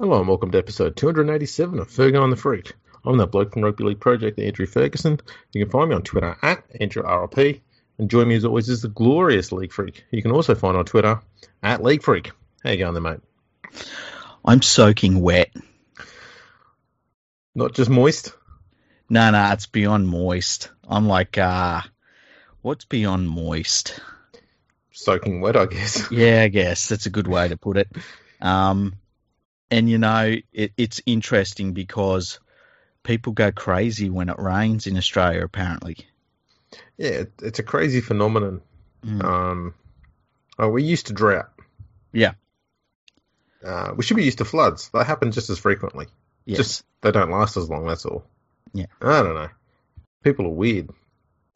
Hello and welcome to episode 287 of Fergo and the Freak. I'm that bloke from Rugby League Project, Andrew Ferguson. You can find me on Twitter at AndrewRLP. And join me as always is the glorious League Freak. You can also find on Twitter at League Freak. How you going there, mate? I'm soaking wet. Not just moist? No, no, it's beyond moist. I'm like, uh, what's beyond moist? Soaking wet, I guess. Yeah, I guess that's a good way to put it. Um, and you know, it, it's interesting because people go crazy when it rains in Australia. Apparently, Yeah, it, it's a crazy phenomenon. Mm. Um, oh, we're used to drought. Yeah. Uh, we should be used to floods. They happen just as frequently. yes, Just they don't last as long. That's all. Yeah. I don't know. People are weird.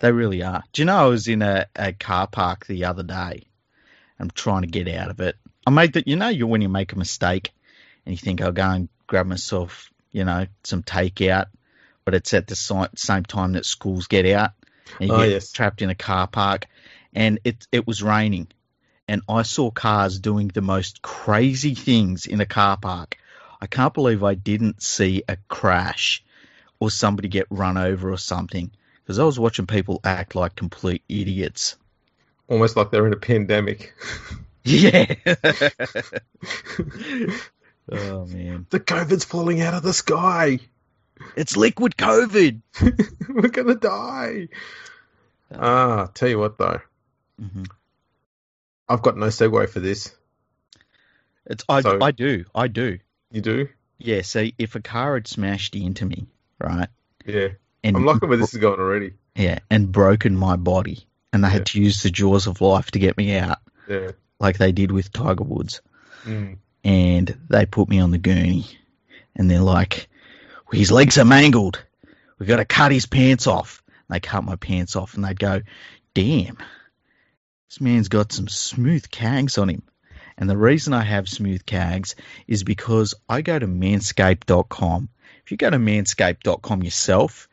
they really are. Do you know I was in a, a car park the other day? I'm trying to get out of it. I made that. You know, you when you make a mistake and you think I'll go and grab myself, you know, some takeout, but it's at the same time that schools get out and you Oh, get yes. trapped in a car park, and it it was raining, and I saw cars doing the most crazy things in a car park. I can't believe I didn't see a crash or somebody get run over or something because I was watching people act like complete idiots. Almost like they're in a pandemic. Yeah. oh man, the COVID's falling out of the sky. it's liquid COVID. We're gonna die. Ah, tell you what though, hmm I've got no segue for this. It's I So- I do I do You do? yeah. So if a car had smashed into me, right, Yeah. and I'm liking where this is going already. yeah, and broken my body, and they Yeah. had to use the jaws of life to get me out, Yeah. like they did with Tiger Woods, Mm. And they put me on the gurney, and they're like, well, "His legs are mangled. We've got to cut his pants off." And they cut my pants off, and they'd go, "Damn, this man's got some smooth cags on him." And the reason I have smooth cags is because I go to manscaped.com. If you go to manscaped.com yourself,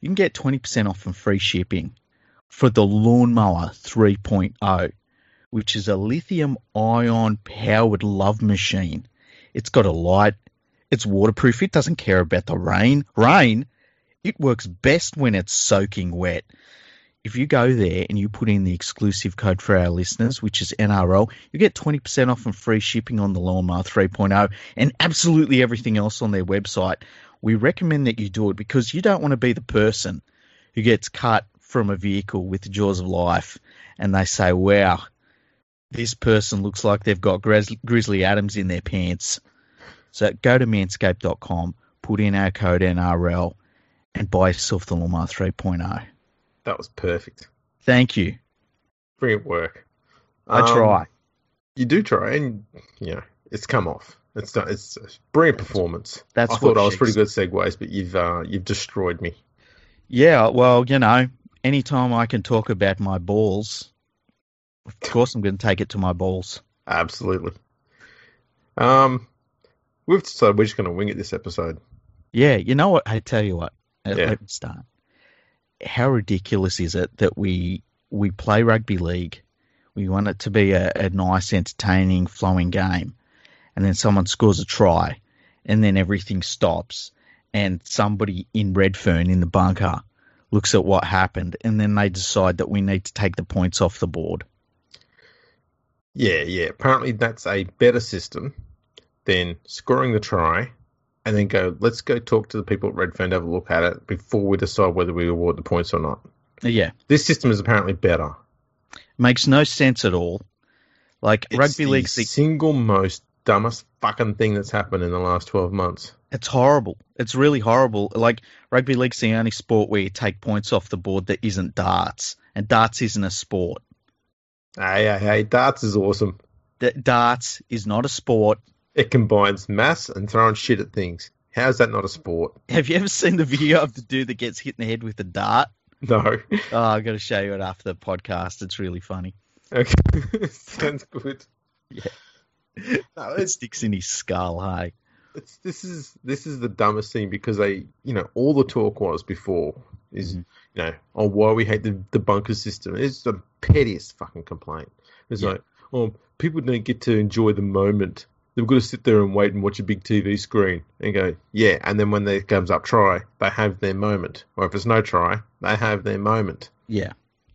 you can get 20% off and free shipping for the Lawnmower 3.0, which is a lithium ion powered love machine. It's got a light, it's waterproof, it doesn't care about the rain. Rain, it works best when it's soaking wet. If you go there and you put in the exclusive code for our listeners, which is NRL, you get 20% off and free shipping on the Lawnmower 3.0 and absolutely everything else on their website. We recommend that you do it because you don't want to be the person who gets cut from a vehicle with the jaws of life and they say, wow, this person looks like they've got Grizz- Grizzly Adams in their pants. So go to manscaped.com, put in our code NRL, and buy yourself the Lawnmower 3.0. That was perfect. Thank you. Brilliant work. I Um, try. You do try, and you know it's come off. It's done. It's a brilliant performance. That's I thought what I was pretty good segues, but you've uh, you've destroyed me. Yeah, well, you know, anytime I can talk about my balls, of course I'm going to take it to my balls. Absolutely. Um, we've decided we're just going to wing it this episode. Yeah, you know what? I tell you what. Yeah. Let me start. How ridiculous is it that we we play rugby league? We want it to be a, a nice, entertaining, flowing game, and then someone scores a try, and then everything stops, and somebody in Redfern in the bunker looks at what happened, and then they decide that we need to take the points off the board. Yeah, yeah. Apparently, that's a better system than scoring the try and then go. Let's go talk to the people at Redfern to have a look at it before we decide whether we award the points or not. Uh, yeah, This system is apparently better. makes no sense at all. Like It's rugby the league's the single most dumbest fucking thing that's happened in the last twelve months. It's horrible. It's really horrible. Like rugby league's the only sport where you take points off the board that isn't darts, and darts isn't a sport. Hey, hey, hey! Darts is awesome. D- darts is not a sport. It combines mass and throwing shit at things. How is that not a sport? Have you ever seen the video of the dude that gets hit in the head with a dart? No. Oh, I've got to show you it after the podcast. It's really funny. Okay, sounds good. Yeah. No, It sticks in his skull. Hey, it's this is this is the dumbest thing because they, you know, all the talk was before is, Mhm. you know, oh why we hate the the bunker system. It's the pettiest fucking complaint. It's Yeah. like, oh, people don't get to enjoy the moment they've got to sit there and wait and watch a big TV screen and go, yeah. And then when there comes up try, they have their moment. Or if it's no try, they have their moment. Yeah.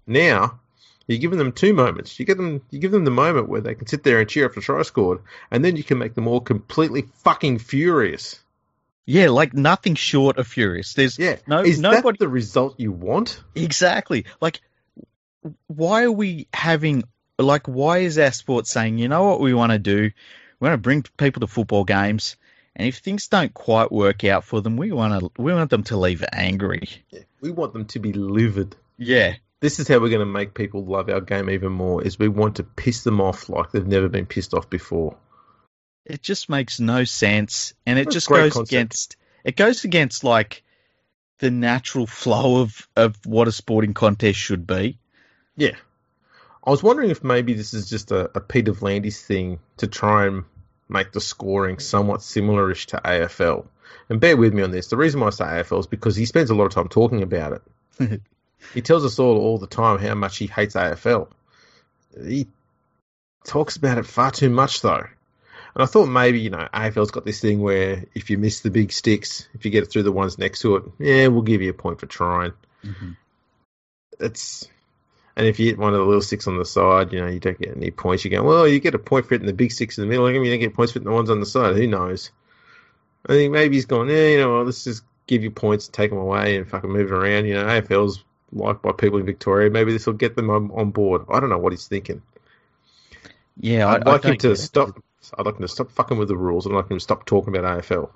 Now you're giving them two moments. You give them you give them the moment where they can sit there and cheer after try scored, and then you can make them all completely fucking furious. Yeah, like nothing short of furious. There's Yeah, no is nobody that the result you want? exactly like why are we having like why is our sport saying you know what we want to do? We want to bring people to football games, and if things don't quite work out for them, we want to we want them to leave angry. Yeah, we want them to be livid. Yeah, This is how we're going to make people love our game even more. Is we want to piss them off like they've never been pissed off before. it just makes no sense, and it That's just goes concept. against it goes against like the natural flow of of what a sporting contest should be. Yeah. I was wondering if maybe this is just a, a Peter V'landys thing to try and make the scoring somewhat similarish to AFL. And bear with me on this. The reason why I say AFL is because he spends a lot of time talking about it. he tells us all all the time how much he hates AFL. He talks about it far too much though. And I thought maybe, you know, AFL's got this thing where if you miss the big sticks, if you get it through the ones next to it, yeah, we'll give you a point for trying mm-hmm. it's and if you hit one of the little sticks on the side, you know, you don't get any points. You go, well, you get a point for hitting the big sticks in the middle. You don't get points for hitting the ones on the side. Who knows? I think maybe he's gone, yeah, you know, well, let's just give you points and take them away and fucking move it around. You know, AFL's liked by people in Victoria. Maybe this will get them on, on board. I don't know what he's thinking. Yeah, I, I'd I like him to stop. I'd like him to stop fucking with the rules. And I'd like him to stop talking about AFL.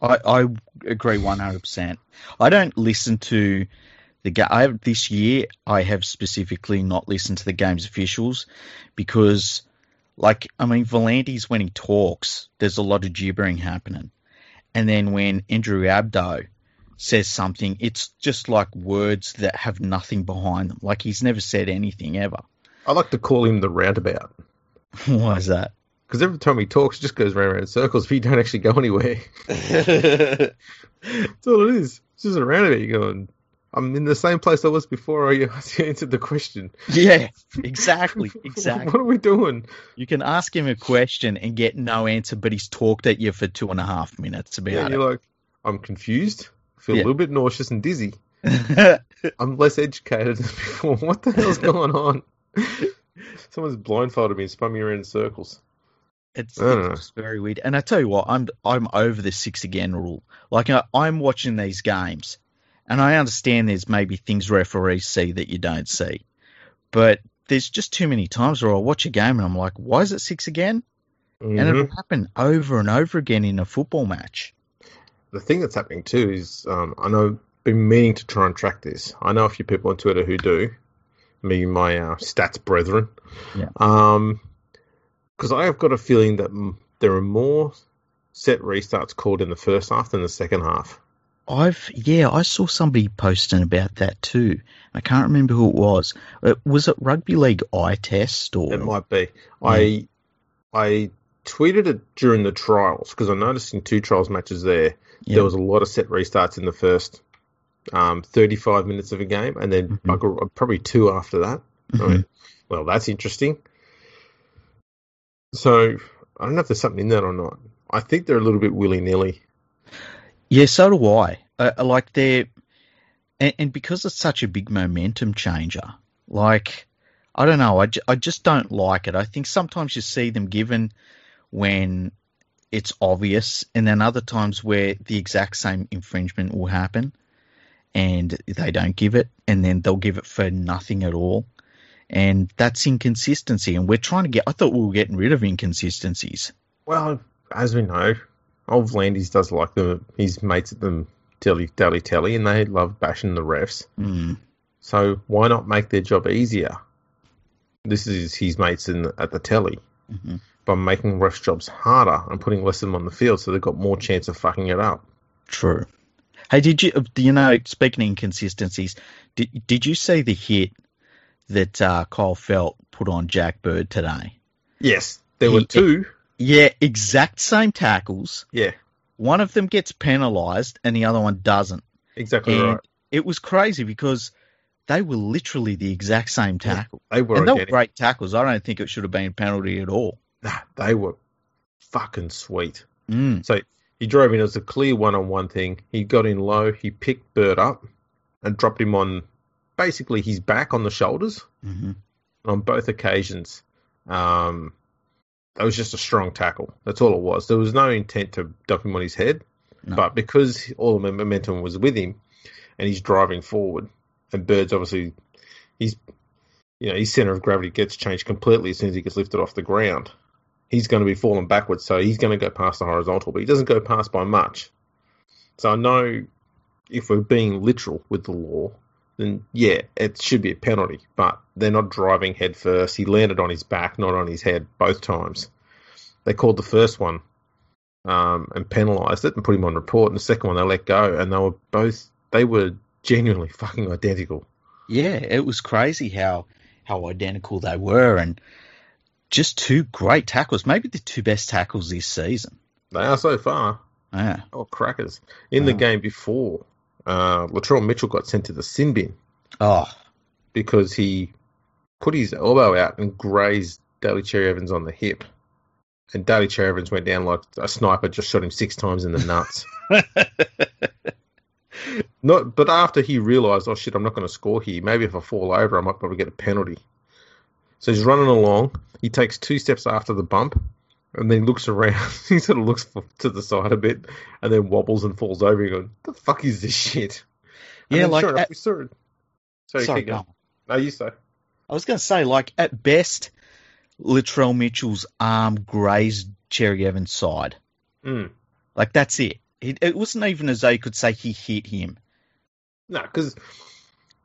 I, I agree one hundred percent. I don't listen to the ga- I this year. I have specifically not listened to the game's officials because, like, I mean, V'landys when he talks, there's a lot of gibbering happening, and then when Andrew Abdo says something, it's just like words that have nothing behind them. Like he's never said anything ever. I like to call him the roundabout Why is that? because every time he talks, he just goes round and round in circles, but you don't actually go anywhere. That's all it is. It's just a roundabout. You're going, I'm in the same place I was before I answered the question. yeah, exactly, exactly. what are we doing? You can ask him a question and get no answer, but he's talked at you for two and a half minutes about Yeah, you're like, I'm confused. Feel Yeah. a little bit nauseous and dizzy. I'm less educated than before. What the hell's going on? Someone's blindfolded me and spun me around in circles. it's I don't know. it's very weird. And I tell you what, I'm I'm over the six again rule. Like I, I'm watching these games, and I understand there's maybe things referees see that you don't see, but there's just too many times where I watch a game and I'm like, why is it six again? And Mhm. it'll happen over and over again in a football match. The thing that's happening too is um, I know been meaning to try and track this. I know a few people on Twitter who do. Me, my uh, stats brethren. Yeah. Um, because I have got a feeling that there are more set restarts called in the first half than the second half. I've yeah, I saw somebody posting about that too. I can't remember who it was. Uh, Was it rugby league eye test or It might be. I I tweeted it during the trials because I noticed in two trials matches there There was a lot of set restarts in the first um, 35 minutes of a game, and then Mhm. I probably two after that. I Mhm. mean, well, that's interesting. So I don't know if there's something in that or not. I think they're a little bit willy nilly. Yeah, so do I. Uh, like they're, and, and because it's such a big momentum changer, like I don't know, I, I just don't like it. I think sometimes you see them given when it's obvious, and then other times where the exact same infringement will happen, and they don't give it, and then they'll give it for nothing at all. And that's inconsistency, and we're trying to get. I thought we were getting rid of inconsistencies. Well, as we know, old Landis does like them. His mates at the telly, dally telly, and they love bashing the refs. Mm. So why not make their job easier? This is his mates in at the telly hmm by making refs' jobs harder and putting less of them on the field, so they've got more chance of fucking it up. True. Hey, did you? Do you know? Speaking of inconsistencies, did did you see the hit that uh, Kyle Feldt put on Jack Bird today? Yes, there were He- two. Yeah, exact same tackles. Yeah, One of them gets penalised, and the other one doesn't. exactly And right. it was crazy because they were literally the exact same tackle, They were and they were great tackles. I don't think it should have been a penalty at all. Nah, they were fucking sweet. Mm. So he drove in. as a clear one-on-one thing. He got in low. He picked Bird up and dropped him on basically his back on the shoulders hmm on both occasions. Um, it was just a strong tackle. That's all it was. There was no intent to dump him on his head, No. but because all the momentum was with him, and he's driving forward, and Bird's obviously he's you know his center of gravity gets changed completely as soon as he gets lifted off the ground. He's going to be falling backwards, so he's going to go past the horizontal, but he doesn't go past by much. So I know if we're being literal with the law, then yeah, it should be a penalty. But they're not driving head first. He landed on his back, not on his head, both times. They called the first one um, and penalised it and put him on report, and the second one they let go, and they were both they were genuinely fucking identical. Yeah, it was crazy how how identical they were, and just two great tackles. Maybe the two best tackles this season. They are so far. Yeah. Oh, crackers! In the game before, uh, Latrell Mitchell got sent to the sin bin Oh, because he put his elbow out and grazed Daly Cherry Evans on the hip. And Daly Cherry Evans went down like a sniper just shot him six times in the nuts. Not, but after he realised, oh shit, I'm not going to score here. Maybe if I fall over, I might probably get a penalty. So he's running along. He takes two steps after the bump, and then looks around. he sort of looks to the side a bit, and then wobbles and falls over. He goes, "The fuck is this shit?" And Yeah, like sure enough, at- we saw it. Sorry, sorry, on. No, you say. I was going to say, like at best, Latrell Mitchell's arm grazed Cherry Evans' side. Mm. Like that's it. It, it wasn't even as though you could say he hit him. No, because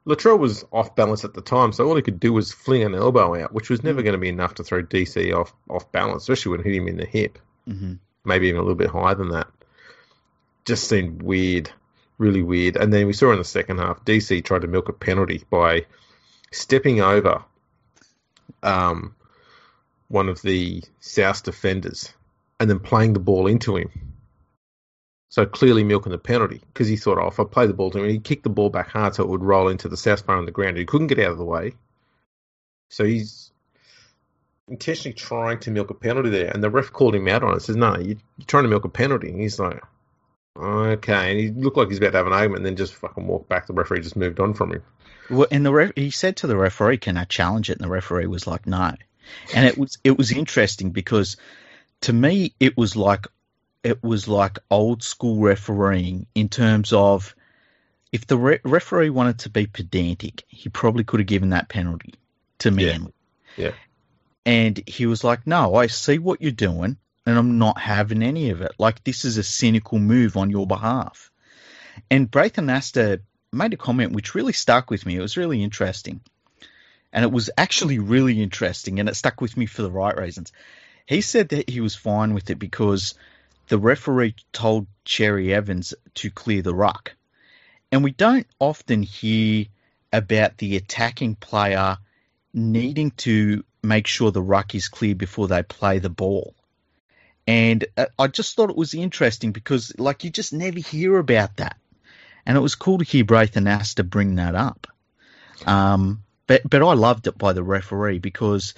Latrell was off balance at the time, so all he could do was fling an elbow out, which was never Mm. going to be enough to throw DC off off balance, especially when it hit him in the hip. hmm maybe even a little bit higher than that. Just seemed weird, really weird. And then we saw in the second half, DC tried to milk a penalty by stepping over um, one of the South defenders and then playing the ball into him. So clearly milking the penalty because he thought, oh, if I play the ball to him, he kicked the ball back hard so it would roll into the South bar on the ground. He couldn't get out of the way. So he's intentionally trying to milk a penalty there, and the ref called him out on it. Says, "No, you- you're trying to milk a penalty." And he's like, "Okay." And he looked like he's about to have an argument, and then just fucking walked back. The referee just moved on from him. Well, and the ref, he said to the referee, "Can I challenge it?" And the referee was like, "No." And it was it was interesting because to me it was like it was like old school refereeing in terms of if the re- referee wanted to be pedantic, he probably could have given that penalty to Yeah. Manly. Yeah. And he was like, "No, I see what you're doing, and I'm not having any of it. Like this is a cynical move on your behalf." And Braith Anasta made a comment which really stuck with me. It was really interesting. And it was actually really interesting, and it stuck with me for the right reasons. He said that he was fine with it because the referee told Cherry Evans to clear the ruck. And we don't often hear about the attacking player needing to make sure the ruck is clear before they play the ball. And uh, I just thought it was interesting because, like, you just never hear about that. And it was cool to hear Braith Anasta bring that up. Um, but but I loved it by the referee because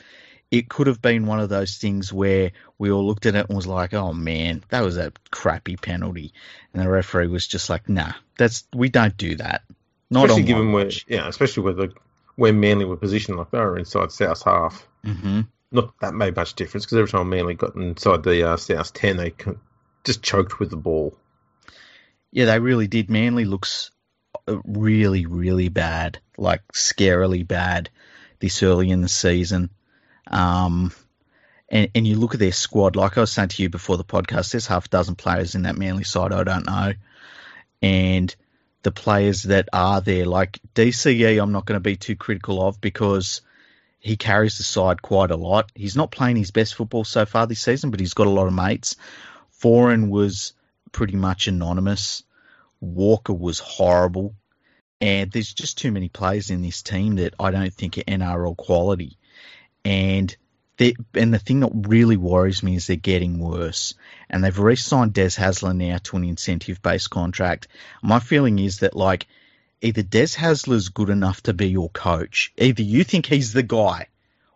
it could have been one of those things where we all looked at it and was like, "Oh man, that was a crappy penalty," and the referee was just like, "Nah, that's we don't do that." Not especially given where, yeah, especially with the where Manly were positioned, like they were inside South half. hmm Not that made much difference because every time Manly got inside the uh, South ten, they just choked with the ball. Yeah, they really did. Manly looks uh, really, really bad, like scarily bad this early in the season. Um, and, and you look at their squad, like I was saying to you before the podcast, there's half a dozen players in that Manly side I don't know. And the players that are there, like DCE, I'm not going to be too critical of because he carries the side quite a lot. He's not playing his best football so far this season, but he's got a lot of mates. Foran was pretty much anonymous. Walker was horrible. And there's just too many players in this team that I don't think are NRL quality. And they, and the thing that really worries me is they're getting worse. And they've re-signed Des Hasler now to an incentive-based contract. My feeling is that like either Des Hasler's good enough to be your coach, either you think he's the guy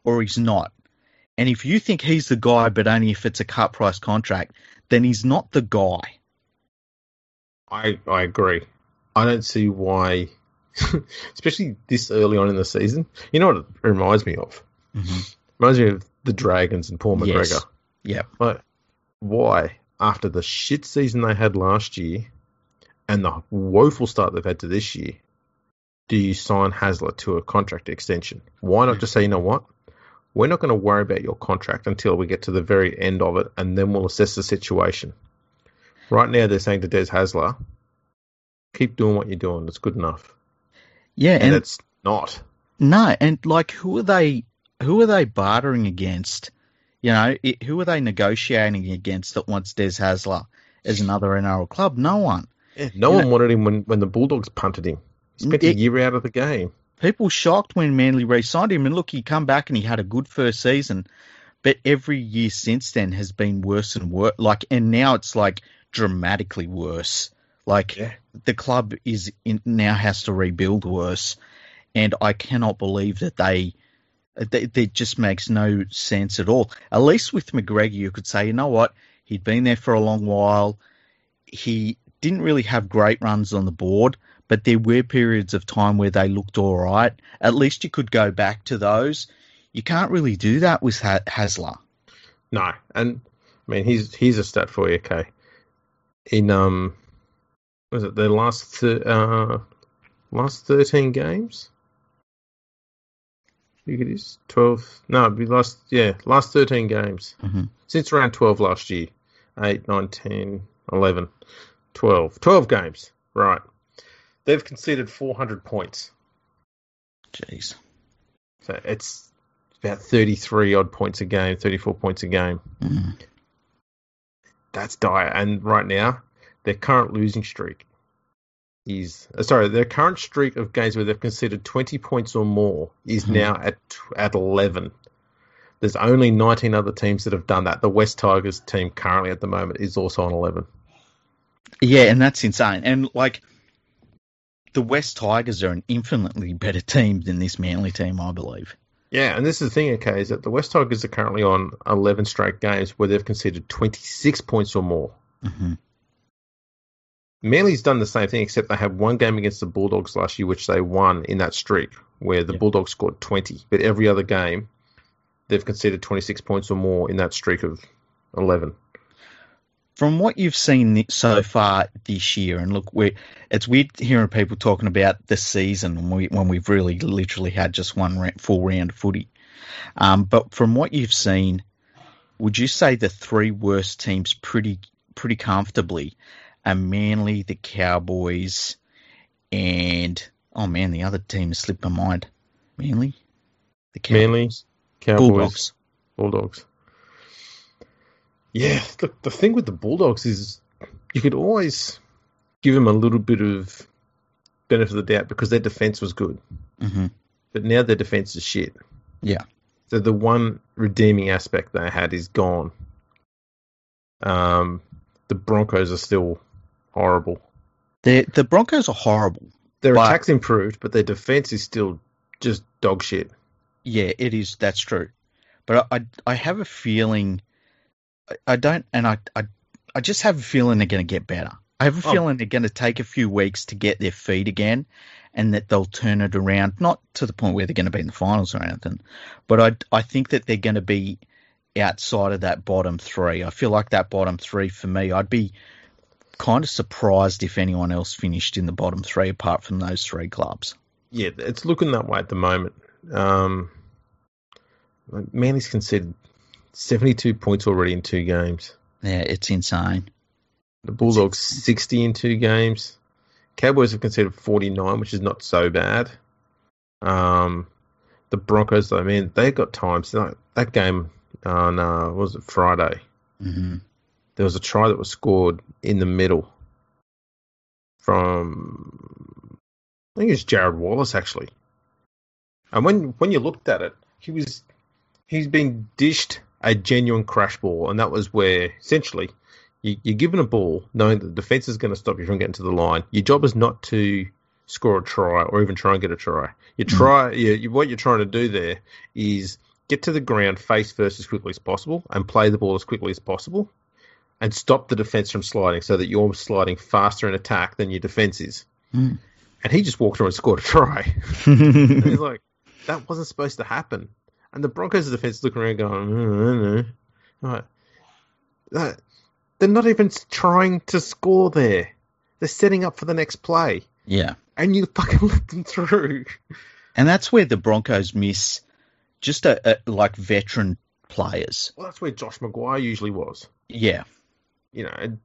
or he's not. And if you think he's the guy, but only if it's a cut price contract, then he's not the guy. I I agree. I don't see why, especially this early on in the season. You know what it reminds me of? Mm-hmm. Reminds me of the Dragons and Paul McGregor. Yes. Yep. Like, why, after the shit season they had last year and the woeful start they've had to this year, do you sign Hasler to a contract extension? Why not just say, you know what? We're not going to worry about your contract until we get to the very end of it, and then we'll assess the situation. Right now, they're saying to Des Hasler, keep doing what you're doing. It's good enough. Yeah, And, and it's not. No, and like who are they? Who are they bartering against? You know, it, who are they negotiating against that wants Des Hasler as another NRL club? No one. Yeah, no You one know- wanted him when, when the Bulldogs punted him. He spent It- a year out of the game. People shocked when Manly re-signed him, and look, he come back and he had a good first season, but every year since then has been worse and worse. Like, and now it's like dramatically worse. Like Yeah. the club is in, now has to rebuild worse, and I cannot believe that they. That just makes no sense at all. At least with McGregor, you could say, you know what, he'd been there for a long while. He didn't really have great runs on the board, but there were periods of time where they looked all right. At least you could go back to those. You can't really do that with ha- Hasler. No, and I mean he's here's a stat for you, okay? In um, was it the last th- uh last thirteen games? Think it is twelve. No, it'd be last yeah last thirteen games hmm since around twelve last year. Eight, nine, ten, eleven, twelve. Twelve games, right? They've conceded four hundred points, Jeez. so it's about thirty-three odd points a game, thirty-four points a game. Mm. that's dire. And right now, their current losing streak is uh, sorry, their current streak of games where they've conceded twenty points or more is Mhm. now at at eleven. There's only 19 other teams that have done that. The West Tigers team currently at the moment is also on 11. Yeah, and that's insane. And like the West Tigers are an infinitely better team than this Manly team, I believe. Yeah, and this is the thing, okay, is that the West Tigers are currently on 11 straight games where they've conceded 26 points or more. hmm Manly's done the same thing, except they had one game against the Bulldogs last year, which they won in that streak, where the Yeah. Bulldogs scored 20. But every other game, they've conceded 26 points or more in that streak of 11. From what you've seen so far this year, and look, we it's weird hearing people talking about the season when, we, when we've really literally had just one full round of footy. Um, but from what you've seen, would you say the three worst teams pretty pretty comfortably are Manly, the Cowboys, and oh man, the other team slipped my mind. Manly, the Cowboys, Manly, Cowboys, Bulldogs. Bulldogs. Yeah, look, the thing with the Bulldogs is you could always give them a little bit of benefit of the doubt because their defense was good. hmm But now their defense is shit. Yeah. So the one redeeming aspect they had is gone. Um, the Broncos are still horrible. The the Broncos are horrible. Their But- attack's improved, but their defense is still just dog shit. Yeah, it is. That's true. But I, I, I have a feeling. I, I don't, and I, I, I just have a feeling they're going to get better. I have a Oh. feeling they're going to take a few weeks to get their feet again, and that they'll turn it around. Not to the point where they're going to be in the finals or anything, but I, I think that they're going to be outside of that bottom three. I feel like that bottom three for me, I'd be kind of surprised if anyone else finished in the bottom three apart from those three clubs. Yeah, it's looking that way at the moment. Um, Manly's conceded 72 points already in two games. Yeah, it's insane. The Bulldogs 60 in two games. Cowboys have conceded 49, which is not so bad. Um, the Broncos, I mean, they've got times. That, that game on, uh, what was it, Friday? hmm There was a try that was scored in the middle from, I think it was Jared Wallace, actually. And when, when you looked at it, he was, he's been dished a genuine crash ball, and that was where, essentially, you, you're given a ball knowing that the defense is going to stop you from getting to the line. Your job is not to score a try or even try and get a try. You mm. try, you, you, what you're trying to do there is get to the ground face first as quickly as possible and play the ball as quickly as possible and stop the defense from sliding so that you're sliding faster in attack than your defense is. Mm. And he just walked through and scored a try. he's like, that wasn't supposed to happen. And the Broncos' defense looking around going, mm, mm, mm. they're not even trying to score there. They're setting up for the next play. Yeah. And you fucking let them through. And that's where the Broncos miss just a, a like veteran players. Well, that's where Josh McGuire usually was. Yeah. You know,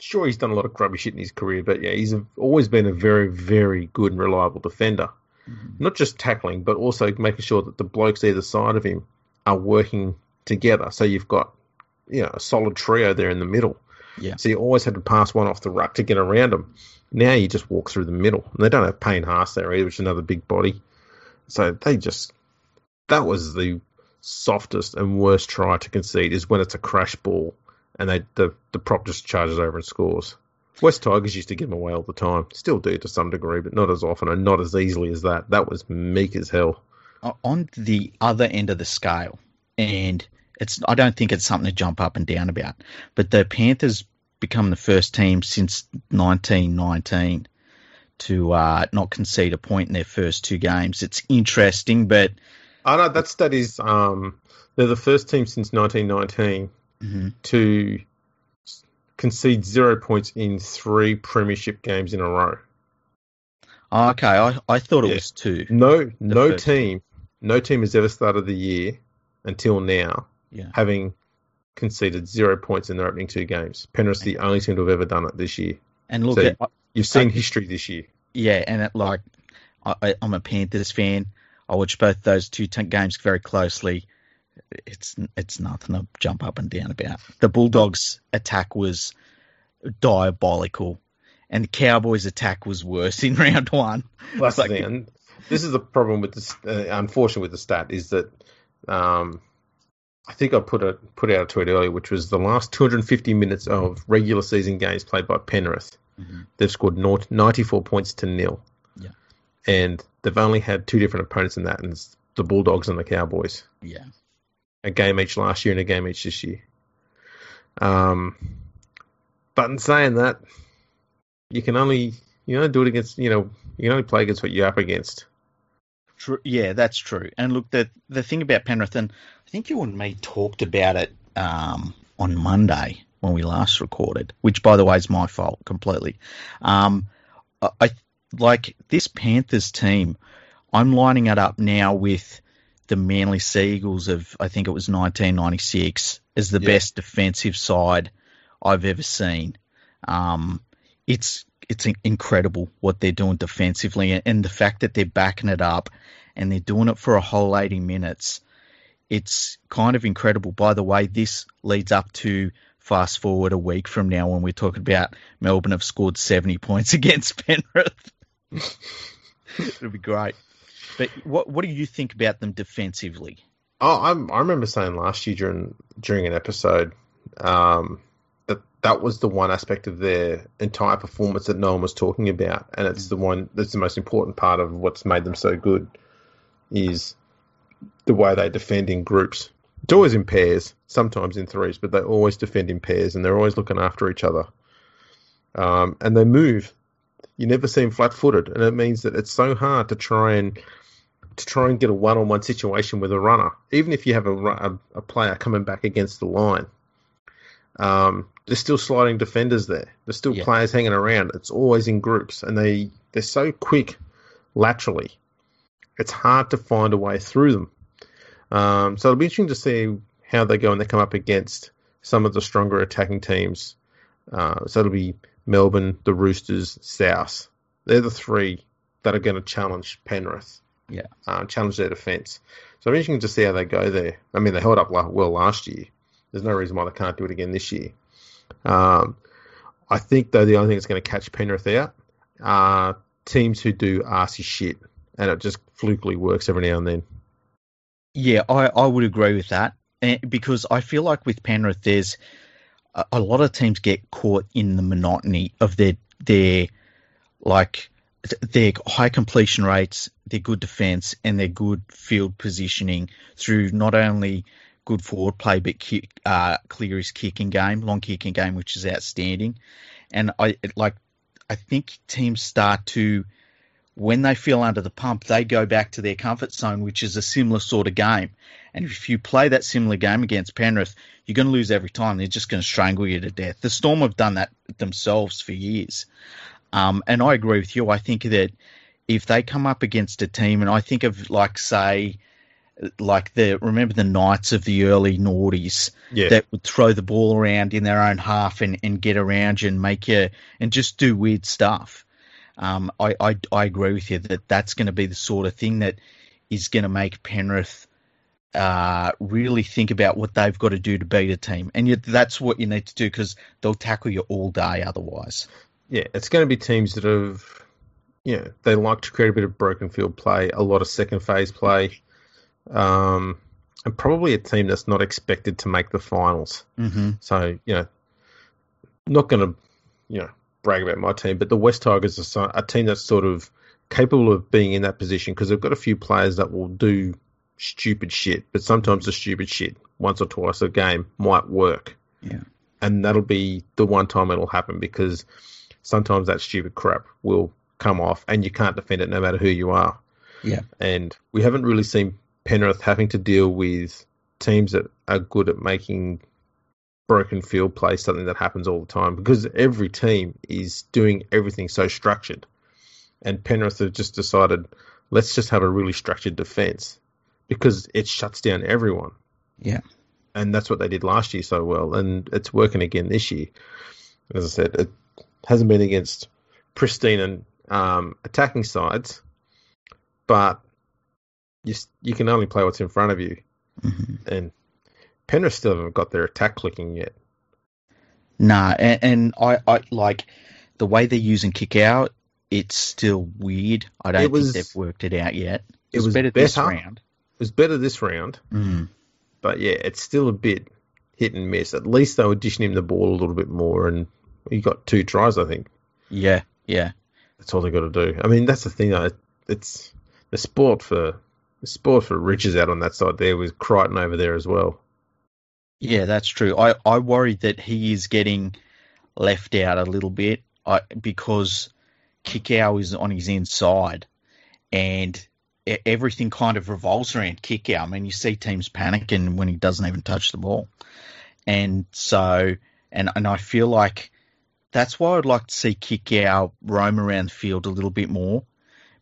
sure he's done a lot of grubby shit in his career, but yeah, he's always been a very, very good and reliable defender. Mm-hmm. Not just tackling, but also making sure that the blokes either side of him are working together. So you've got, you know, a solid trio there in the middle. Yeah. So you always had to pass one off the ruck to get around them. Now you just walk through the middle. And they don't have Payne Haas there either, which is another big body. So they just that was the softest and worst try to concede is when it's a crash ball and they the, the prop just charges over and scores. West Tigers used to give them away all the time. Still do to some degree, but not as often and not as easily as that. That was meek as hell. On the other end of the scale, and it's I don't think it's something to jump up and down about, but the Panthers become the first team since 1919 to uh, not concede a point in their first two games. It's interesting, but I know that stat is um, they're the first team since 1919 mm-hmm. to concede zero points in three premiership games in a row. Oh, okay, I, I thought it yeah. was two. No, no team, no team has ever started the year until now yeah. having conceded zero points in their opening two games. Penrith's the only team to have ever done it this year. And look, so at, you've seen I, history this year. Yeah, and it, like I, am a Panthers fan. I watched both those two t- games very closely. It's it's nothing to jump up and down about. The Bulldogs' attack was diabolical, and the Cowboys' attack was worse in round one. Well, that's like, the thing. this is the problem with this. Uh, unfortunately, with the stat is that um, I think I put a put out a tweet earlier, which was the last 250 minutes of regular season games played by Penrith. Mm-hmm. They've scored 94 points to nil. Yeah. And they've only had two different opponents in that, and it's the Bulldogs and the Cowboys. Yeah. A game each last year and a game each this year. Um, but in saying that, you can only you know do it against you know you can only play against what you're up against. True. Yeah, that's true. And look, the the thing about Penrith, and I think you and me talked about it um, on Monday when we last recorded, which by the way is my fault completely. Um, I like this Panthers team. I'm lining it up now with the Manly Sea Eagles of I think it was 1996 as the best defensive side I've ever seen. Um, it's it's incredible what they're doing defensively, and the fact that they're backing it up and they're doing it for a whole 80 minutes. It's kind of incredible. By the way, this leads up to fast forward a week from now when we're talking about Melbourne have scored 70 points against Penrith. It'll be great. But what what do you think about them defensively? Oh, I'm, I remember saying last year during during an episode um, that that was the one aspect of their entire performance that no one was talking about, and it's mm. the one that's the most important part of what's made them so good is the way they defend in groups. It's always in pairs, sometimes in threes, but they always defend in pairs, and they're always looking after each other. Um, and they move you never see him flat-footed, and it means that it's so hard to try and to try and get a one-on-one situation with a runner, even if you have a, a, a player coming back against the line. Um, there's still sliding defenders there. There's still yeah. players hanging around. It's always in groups, and they they're so quick laterally. It's hard to find a way through them. Um, so it'll be interesting to see how they go when they come up against some of the stronger attacking teams. Uh, so it'll be Melbourne, the Roosters, South. They're the three that are going to challenge Penrith. Yeah. Uh, challenge their defence. So I'm interested to see how they go there. I mean, they held up well last year. There's no reason why they can't do it again this year. Um, I think, though, the only thing that's going to catch Penrith out are teams who do arsey shit, and it just flukily works every now and then. Yeah, I, I would agree with that. because I feel like with Penrith, there's a lot of teams get caught in the monotony of their their like their high completion rates, their good defence, and their good field positioning through not only good forward play but kick, uh, kicking game, long kicking game, which is outstanding. And I like, I think teams start to when they feel under the pump, they go back to their comfort zone, which is a similar sort of game. And if you play that similar game against Penrith, you're going to lose every time. They're just going to strangle you to death. The Storm have done that themselves for years. Um, and I agree with you. I think that if they come up against a team, and I think of like say, like the remember the Knights of the early noughties Yeah. that would throw the ball around in their own half and, and get around you and make you and just do weird stuff. Um, I, I I agree with you that that's going to be the sort of thing that is going to make Penrith uh, really think about what they've got to do to beat a team, and that's what you need to do because they'll tackle you all day otherwise. Yeah, it's going to be teams that have, you know, they like to create a bit of broken field play, a lot of second phase play, um, and probably a team that's not expected to make the finals. Mm-hmm. So, you know, not going to, you know, brag about my team, but the West Tigers are a team that's sort of capable of being in that position because they've got a few players that will do stupid shit, but sometimes the stupid shit once or twice a game might work. Yeah. And that'll be the one time it'll happen because sometimes that stupid crap will come off and you can't defend it no matter who you are. Yeah. And we haven't really seen Penrith having to deal with teams that are good at making broken field play something that happens all the time because every team is doing everything so structured. And Penrith have just decided, let's just have a really structured defense because it shuts down everyone. Yeah. And that's what they did last year so well. And it's working again this year. As I said, it hasn't been against pristine and um, attacking sides, but you, you can only play what's in front of you. Mm-hmm. And Penrith still haven't got their attack clicking yet. Nah, and, and I, I like the way they're using Kikau. It's still weird. I don't was- think they've worked it out yet. it It's was better this round. It was better this round, Mm. but yeah, it's still a bit hit and miss. At least they were dishing him the ball a little bit more, and he got two tries, I think. Yeah, yeah, That's all they got to do. I mean, that's the thing. though. It's the sport for the sport for riches out on that side there with Crichton over there as well. yeah. That's true. I, I worry that he is getting left out a little bit. I because Kikau is on his inside, and everything kind of revolves around Kikau. I mean, you see teams panicking when he doesn't even touch the ball, and so and and I feel like that's why I'd like to see Kikau roam around the field a little bit more,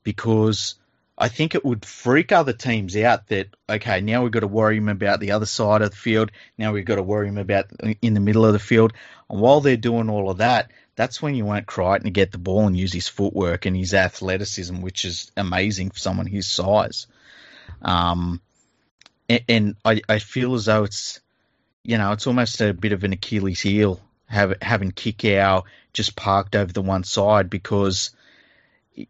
because I think it would freak other teams out that okay now we've got to worry him about the other side of the field. Now we've got to worry him about in the middle of the field. And while they're doing all of that, that's when you want Crichton to get the ball and use his footwork and his athleticism, which is amazing for someone his size. Um, and, and I, I feel as though it's, you know, it's almost a bit of an Achilles heel have, having Kikau just parked over the one side because,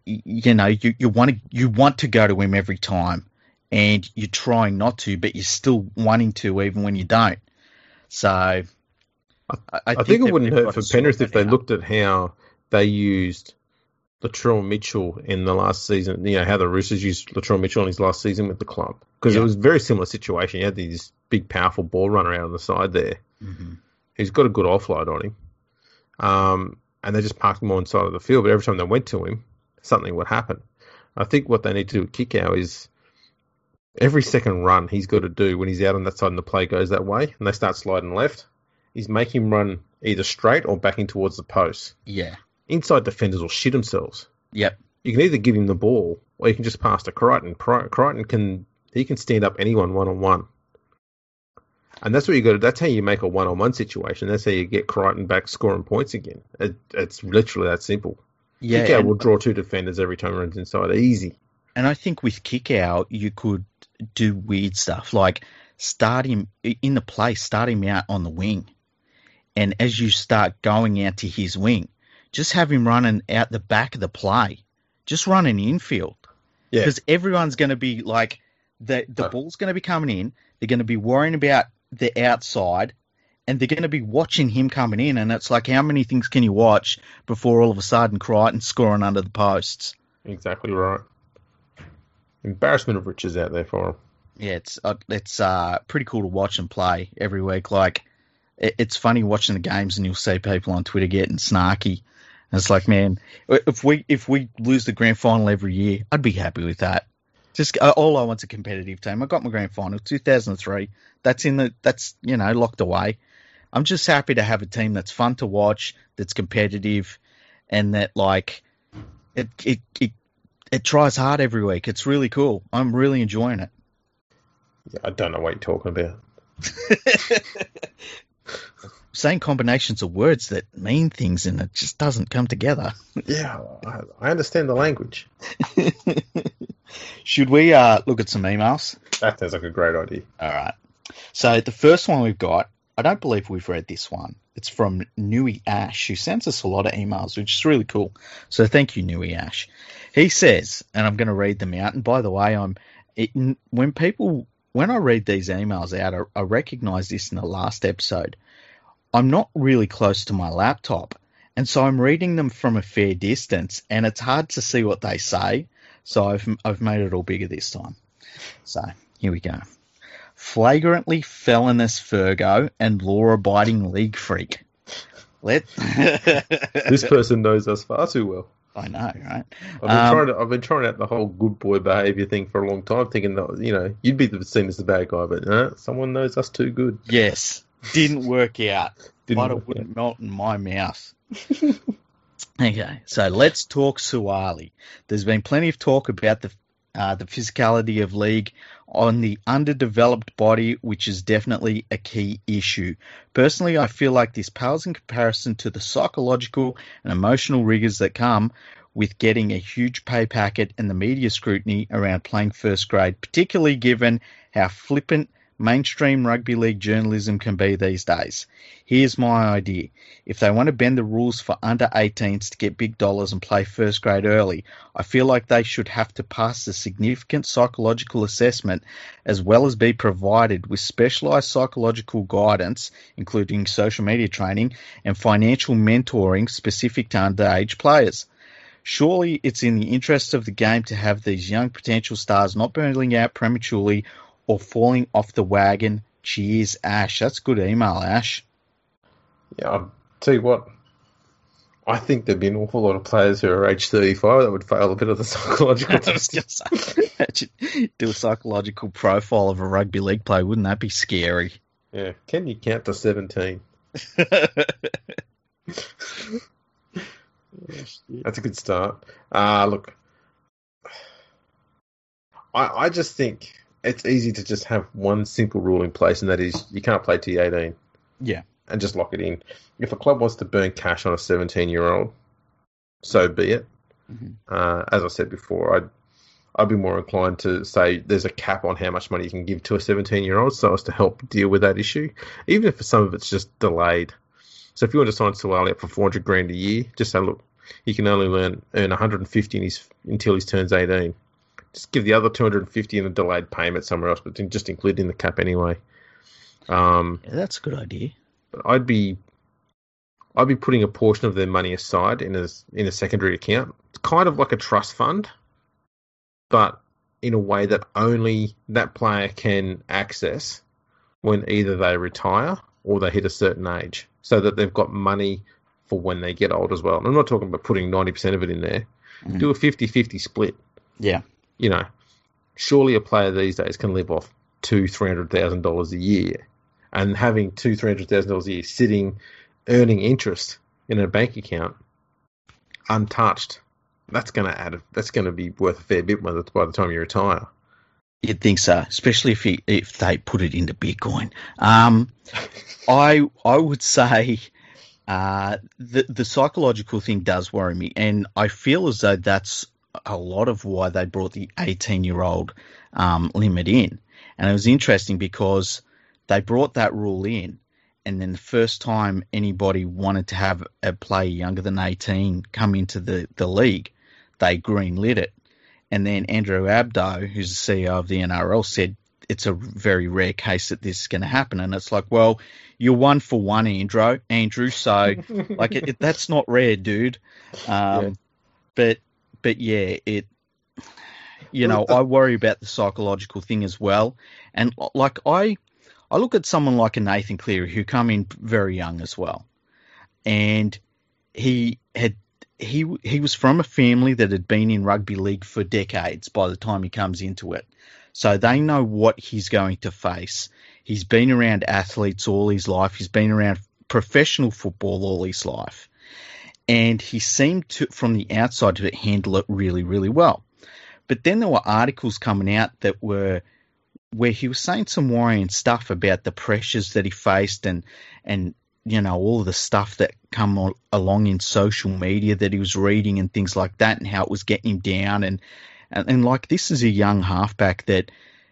you know, you, you want to you want to go to him every time, and you're trying not to, but you're still wanting to even when you don't. So, I, I, think, it wouldn't hurt for Penrith if they out. looked at how they used Latrell Mitchell in the last season. You know how the Roosters used Latrell Mitchell in his last season with the club because Yeah. it was a very similar situation. You had these big, powerful ball runner out on the side there. Mhm. He's got a good offload on him, um, and they just parked him on the side of the field. But every time they went to him, something would happen. I think what they need to do with Kikau is every second run he's got to do when he's out on that side and the play goes that way and they start sliding left, is make him run either straight or backing towards the post. yeah, Inside defenders will shit themselves. yep, You can either give him the ball or you can just pass to Crichton. Cri- Crichton can he can stand up anyone one on one. And that's what you got. to That's how you make a one-on-one situation. That's how you get Crichton back scoring points again. It, it's literally that simple. yeah. Kikau will draw two defenders every time he runs inside. Easy. And I think with Kikau, you could do weird stuff like start him in the play, start him out on the wing. And as you start going out to his wing, just have him running out the back of the play. Just running infield. Yeah. Because everyone's going to be like, the, the Oh. ball's going to be coming in. They're going to be worrying about the outside. And they're going to be watching him coming in. And it's like, how many things can you watch before all of a sudden Crichton scoring under the posts? Exactly right. Embarrassment of riches out there for him. Yeah, it's uh, it's uh, pretty cool to watch and play every week. Like, it, it's funny watching the games and you'll see people on Twitter getting snarky. And it's like, man, if we if we lose the grand final every year, I'd be happy with that. Just uh, all I want's a competitive team. I got my grand final, 2003. That's in the that's you know locked away. I'm just happy to have a team that's fun to watch, that's competitive, and that like it it it, it tries hard every week. It's really cool. I'm really enjoying it. Yeah, I don't know what you're talking about. Saying combinations of words that mean things and it just doesn't come together. Yeah, I, I understand the language. Should we uh, look at some emails? That sounds like a great idea. All right. So the first one we've got, I don't believe we've read this one. It's from Nui Ash, who sends us a lot of emails, which is really cool. So thank you, Nui Ash. He says, and I'm going to read them out. And by the way, I'm it, when people when I read these emails out, I, I recognize this in the last episode. I'm not really close to my laptop, and so I'm reading them from a fair distance, and it's hard to see what they say. So I've I've made it all bigger this time. So here we go. Flagrantly felonious Fergo and law-abiding league freak. Let This person knows us far too well. I know, right? I've been Um, trying to. I've been trying out the whole good boy behaviour thing for a long time, thinking that you know you'd be the- seen as the bad guy, but no, someone knows us too good. Yes, didn't work out. Didn't it work out. wouldn't melt in my mouth. okay, so let's talk Suaalii. There's been plenty of talk about the uh, the physicality of league on the underdeveloped body, which is definitely a key issue. Personally, I feel like this pales in comparison to the psychological and emotional rigors that come with getting a huge pay packet and the media scrutiny around playing first grade, particularly given how flippant mainstream rugby league journalism can be these days. Here's my idea. If they want to bend the rules for under 18s to get big dollars and play first grade early, I feel like they should have to pass a significant psychological assessment as well as be provided with specialized psychological guidance, including social media training and financial mentoring specific to underage players. Surely it's in the interest of the game to have these young potential stars not burning out prematurely or falling off the wagon. Cheers, Ash. That's good email, Ash. Yeah, I'll tell you what. I think there'd be an awful lot of players who are age 35 that would fail a bit of the psychological test. gonna say, imagine do a psychological profile of a rugby league player. Wouldn't that be scary? Yeah, can you count to 17? That's a good start. Uh, look, I, I just think it's easy to just have one simple rule in place, and that is you can't play T18. Yeah. And just lock it in. If a club wants to burn cash on a 17 year old, so be it. Mhm. Uh, as I said before, I'd, I'd be more inclined to say there's a cap on how much money you can give to a 17 year old so as to help deal with that issue, even if some of it's just delayed. So if you want to sign Suaalii up for 400 grand a year, just say, look, he can only learn, earn 150 in his, until he turns 18. Just give the other 250 in a delayed payment somewhere else, but just include in the cap anyway. Um, Yeah, that's a good idea. but I'd be I'd be putting a portion of their money aside in a in a secondary account, It's kind of like a trust fund, but in a way that only that player can access when either they retire or they hit a certain age, so that they've got money for when they get old as well. And I'm not talking about putting 90% of it in there. Mhm. Do a 50-50 split. Yeah. You know, surely a player these days can live off two, three hundred thousand dollars a year, and having two, three hundred thousand dollars a year sitting, earning interest in a bank account, untouched, that's going to add. That's going to be worth a fair bit by the, by the time you retire. You'd think so, especially if you, if they put it into Bitcoin. Um, I I would say uh, the the psychological thing does worry me, and I feel as though that's a lot of why they brought the 18 year old um, limit in. And it was interesting because they brought that rule in, and then the first time anybody wanted to have a player younger than 18 come into the, the league, they greenlit it. And then Andrew Abdo, who's the CEO of the NRL, said it's a very rare case that this is going to happen. And it's like, well, you're one for one, Andrew. Andrew, so like it, it, that's not rare, dude. Um, Yeah. But but yeah, it. You know, I worry about the psychological thing as well, and uh, like I, I look at someone like a Nathan Cleary who come in very young as well, and he had he he was from a family that had been in rugby league for decades by the time he comes into it. So they know what he's going to face. He's been around athletes all his life. He's been around professional football all his life. And he seemed to, from the outside, to handle it really, really well. But then there were articles coming out that were where he was saying some worrying stuff about the pressures that he faced and and you know all the stuff that come along in social media that he was reading and things like that and how it was getting him down and and, and like this is a young halfback that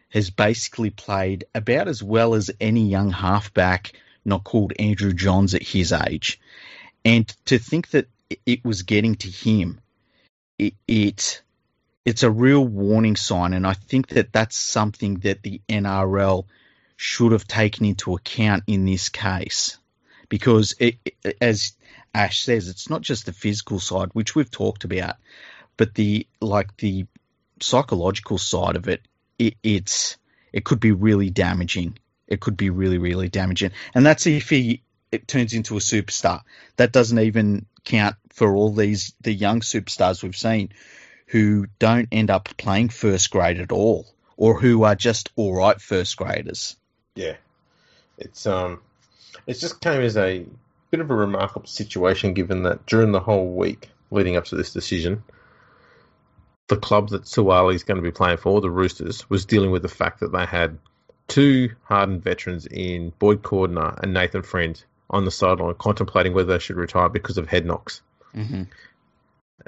has basically played about as well as any young halfback not called Andrew Johns at his age and to think that it was getting to him it, it it's a real warning sign, and I think that that's something that the NRL should have taken into account in this case, because it, it, as Ash says, it's not just the physical side, which we've talked about, but the like the psychological side of it. it it's it could be really damaging. It could be really, really damaging, and that's if he it turns into a superstar. That doesn't even count for all these the young superstars we've seen who don't end up playing first grade at all, or who are just all right first graders. Yeah, it's um, it just came as a bit of a remarkable situation, given that during the whole week leading up to this decision, the club that Suaalii is going to be playing for, the Roosters, was dealing with the fact that they had two hardened veterans in Boyd Cordner and Nathan Friend on the sideline contemplating whether they should retire because of head knocks. Mm-hmm.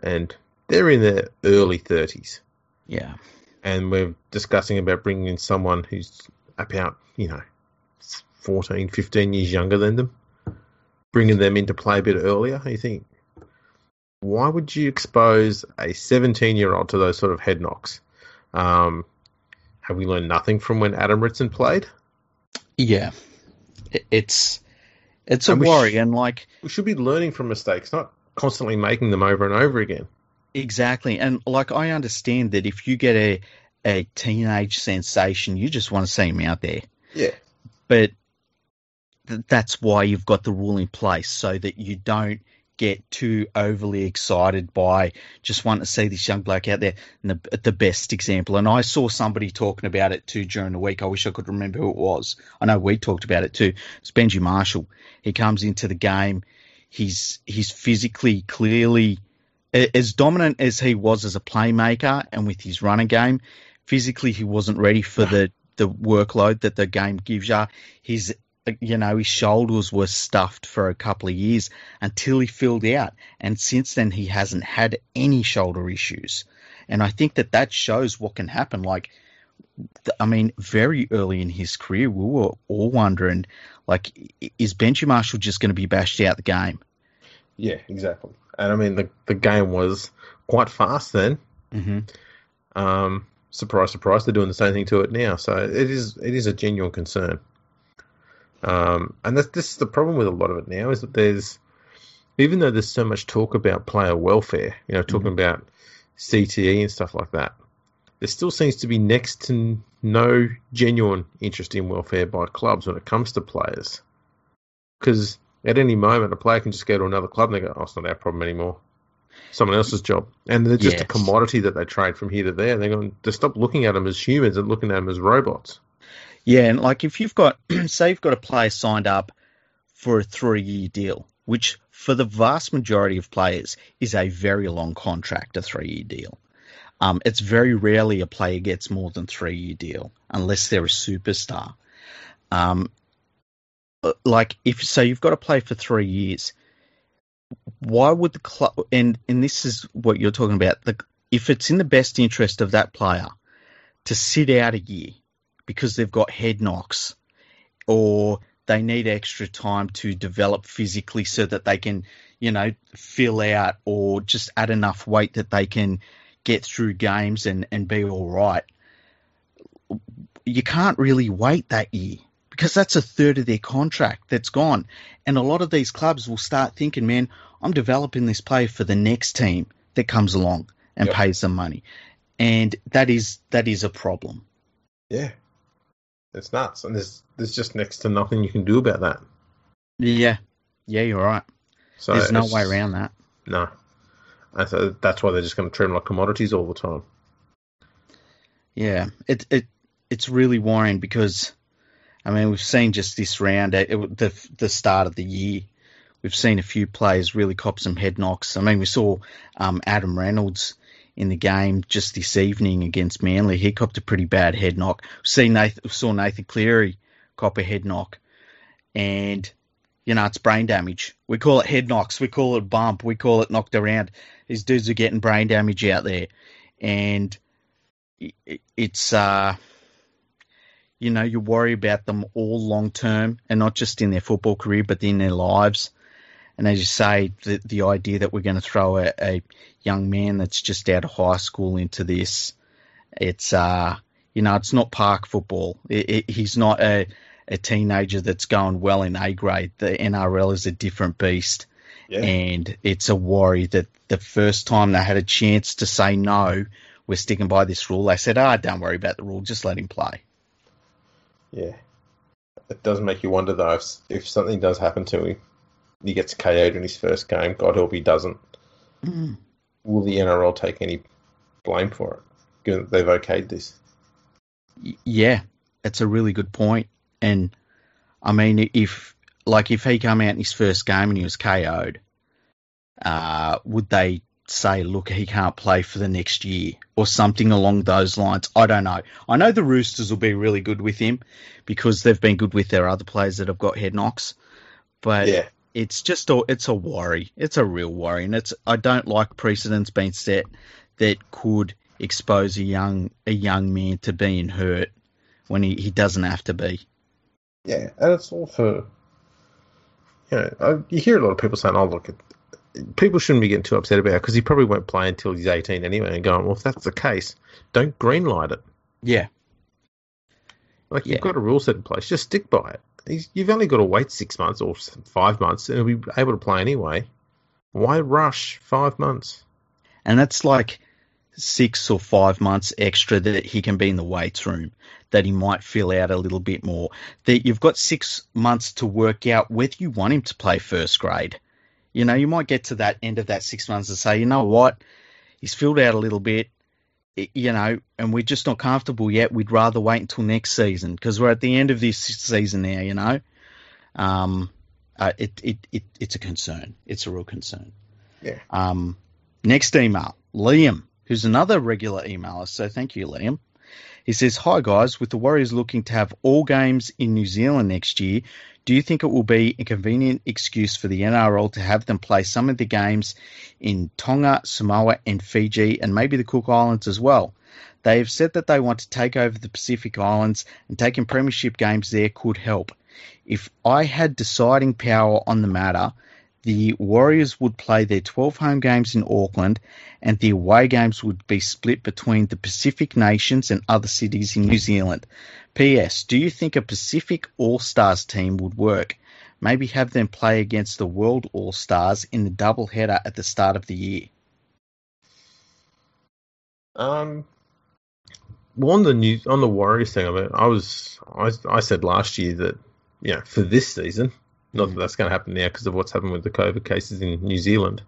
And they're in their early 30s. Yeah. And we're discussing about bringing in someone who's about, you know, 14, 15 years younger than them, bringing them into play a bit earlier. You think, why would you expose a 17 year old to those sort of head knocks? Um, have we learned nothing from when Adam Ritson played? Yeah. It's it's a and worry, sh- and like we should be learning from mistakes, not constantly making them over and over again. Exactly. And like I understand that if you get a a teenage sensation, you just want to see him out there. Yeah. But th- that's why you've got the rule in place so that you don't get too overly excited by just wanting to see this young bloke out there. And the, the best example, and I saw somebody talking about it too during the week. I wish I could remember who it was. I know we talked about it too. It's Benji Marshall. He comes into the game. He's he's physically clearly as dominant as he was as a playmaker and with his running game, physically he wasn't ready for the, the workload that the game gives you. His you know, his shoulders were stuffed for a couple of years until he filled out. And since then, he hasn't had any shoulder issues. And I think that that shows what can happen. Like, I mean, very early in his career, we were all wondering, like, is Benji Marshall just going to be bashed out the game? Yeah, exactly. And I mean, the the game was quite fast then. Mm-hmm. Um, surprise, surprise, they're doing the same thing to it now. So it is it is a genuine concern. Um, and this, this is the problem with a lot of it now is that there's even though there's so much talk about player welfare, you know, talking mm-hmm. about CTE and stuff like that, there still seems to be next to no genuine interest in welfare by clubs when it comes to players. Because at any moment, a player can just go to another club and they go, "Oh, it's not our problem anymore." Someone else's job, and they're just yes. a commodity that they trade from here to there. They're going to stop looking at them as humans and looking at them as robots. Yeah, and like if you've got, say, you've got a player signed up for a three-year deal, which for the vast majority of players is a very long contract, a three-year deal. Um, it's very rarely a player gets more than three-year deal unless they're a superstar. Um, uh, like if so you've got to play for three years why would the club and and this is what you're talking about the if it's in the best interest of that player to sit out a year because they've got head knocks or they need extra time to develop physically so that they can you know fill out or just add enough weight that they can get through games and and be all right you can't really wait that year because that's a third of their contract that's gone. And a lot of these clubs will start thinking, man, I'm developing this player for the next team that comes along. and Yep. pays them money, and that is that is a problem. Yeah, it's nuts, and there's there's just next to nothing you can do about that. Yeah, yeah, you're right. So There's no way around that. No, and so that's why they're just going to treat them like commodities all the time. Yeah, it it it's really worrying because, I mean, we've seen just this round, it, it- the the start of the year, we've seen a few players really cop some head knocks. I mean, we saw um, Adam Reynolds in the game just this evening against Manly. He copped a pretty bad head knock. See Nathan, saw Nathan Cleary cop a head knock, and you know it's brain damage. We call it head knocks. We call it bump. We call it knocked around. These dudes are getting brain damage out there, and it's uh you know you worry about them all long term and not just in their football career but in their lives and as you say the the idea that we're going to throw a, a young man that's just out of high school into this it's uh you know it's not park football it, it, he's not a a teenager that's going well in A grade the NRL is a different beast Yeah, and it's a worry that the first time they had a chance to say no, we're sticking by this rule. They said, "Ah, don't worry about the rule, just let him play." yeah. It does make you wonder though if if something does happen to him, he gets KO'd in his first game. God help he doesn't. Will the NRL take any blame for it? Given that they've okayed this. Yeah, it's a really good point. And I mean, if like if he come out in his first game and he was KO'd, uh, would they say, "Look, he can't play for the next year" or something along those lines? I don't know. I know the Roosters will be really good with him because they've been good with their other players that have got head knocks, but. Yeah, it's just a it's a worry. It's a real worry, and it's I don't like precedents being set that could expose a young a young man to being hurt when he, he doesn't have to be. yeah, and it's all for. You know, I, you hear a lot of people saying, "Oh, look, it, people shouldn't be getting too upset about it because he probably won't play until he's 18 anyway." And going, well, if that's the case, don't greenlight it. Yeah, Like Yeah. you've got a rule set in place, just stick by it. You've only got to wait six months or five months, and he'll be able to play anyway. Why rush five months? and that's like six or five months extra that he can be in the weights room. That he might fill out a little bit more. That you've got six months to work out whether you want him to play first grade. You know, you might get to that end of that six months and say, you know what, he's filled out a little bit. You know, and we're just not comfortable yet. We'd rather wait until next season because we're at the end of this season now. You know, um, uh, it, it it it's a concern. It's a real concern. Yeah. Um, next email, Liam, who's another regular emailer. So thank you, Liam. He says, "Hi guys, with the Warriors looking to have all games in New Zealand next year, do you think it will be a convenient excuse for the NRL to have them play some of the games in Tonga, Samoa, and Fiji, and maybe the Cook Islands as well? They have said that they want to take over the Pacific Islands, and taking premiership games there could help. If I had deciding power on the matter, the Warriors would play their 12 home games in Auckland, and the away games would be split between the Pacific nations and other cities in New Zealand. P.S. Do you think a Pacific All Stars team would work? Maybe have them play against the World All Stars in the double header at the start of the year. Um, well, on the new on the Warriors thing, I mean, I was I, I said last year that you know for this season, not that that's going to happen now because of what's happened with the COVID cases in New Zealand.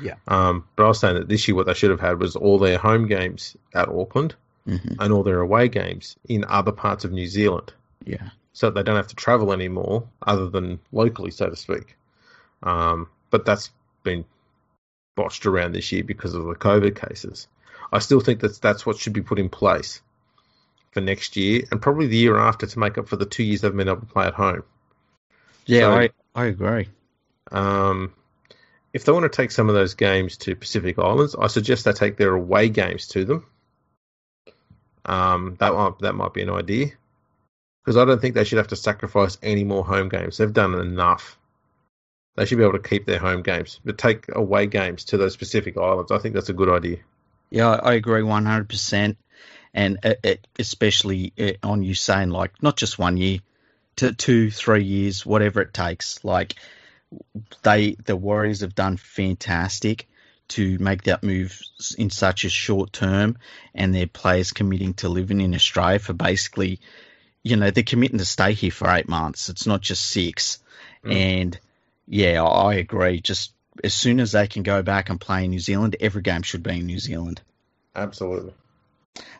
Yeah. Um, but I was saying that this year what they should have had was all their home games at Auckland hmm and all their away games in other parts of New Zealand, Yeah. so that they don't have to travel anymore, other than locally, so to speak. Um, but that's been botched around this year because of the COVID cases. I still think that that's what should be put in place for next year and probably the year after to make up for the two years they've been able to play at home. Yeah, So- I, I agree. Um, if they want to take some of those games to Pacific Islands, I suggest they take their away games to them. Um, that might, that might be an idea because I don't think they should have to sacrifice any more home games. They've done enough. They should be able to keep their home games, but take away games to those Pacific Islands. I think that's a good idea. Yeah, I agree 100%. And uh, uh, especially uh, on you saying, like, not just one year, to two, three years, whatever it takes. Like, they, the Warriors have done fantastic to make that move in such a short term, and their players committing to living in Australia for basically, you know, they're committing to stay here for eight months. It's not just six. Mm. And yeah, I agree. Just as soon as they can go back and play in New Zealand, every game should be in New Zealand. Absolutely.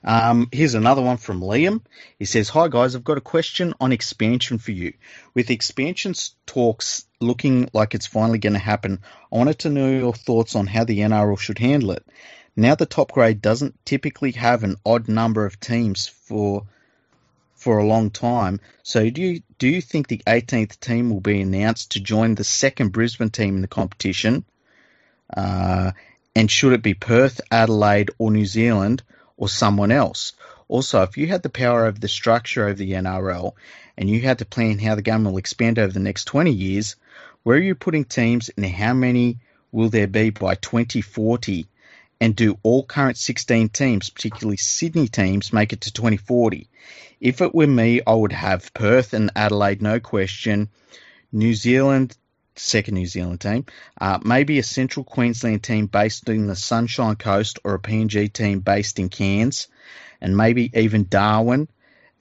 Um, here's another one from Liam. He says, Hi guys, I've got a question on expansion for you. With expansion talks looking like it's finally going to happen, I wanted to know your thoughts on how the NRL should handle it. Now the top grade doesn't typically have an odd number of teams for for a long time. So do you do you think the 18th team will be announced to join the second Brisbane team in the competition? Uh, and should it be Perth, Adelaide, or New Zealand? Or someone else. Also, if you had the power over the structure of the NRL and you had to plan how the game will expand over the next 20 years, where are you putting teams and how many will there be by 2040? And do all current 16 teams, particularly Sydney teams, make it to 2040? If it were me, I would have Perth and Adelaide, no question. New Zealand, second New Zealand team, uh, maybe a Central Queensland team based in the Sunshine Coast or a PNG team based in Cairns, and maybe even Darwin.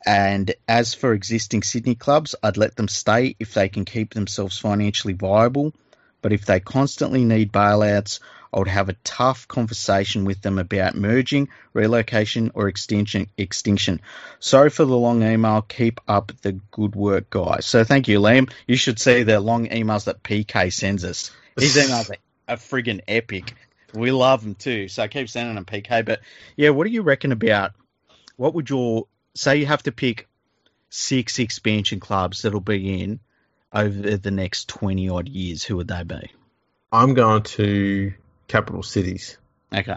And as for existing Sydney clubs, I'd let them stay if they can keep themselves financially viable. But if they constantly need bailouts, I would have a tough conversation with them about merging, relocation, or extinction. Extinction. Sorry for the long email. Keep up the good work, guys. So thank you, Liam. You should see the long emails that PK sends us. His emails are, are friggin' epic. We love them too. So keep sending them, PK. But yeah, what do you reckon about what would your say? You have to pick six expansion clubs that'll be in over the next twenty odd years. Who would they be? I'm going to capital cities. Okay.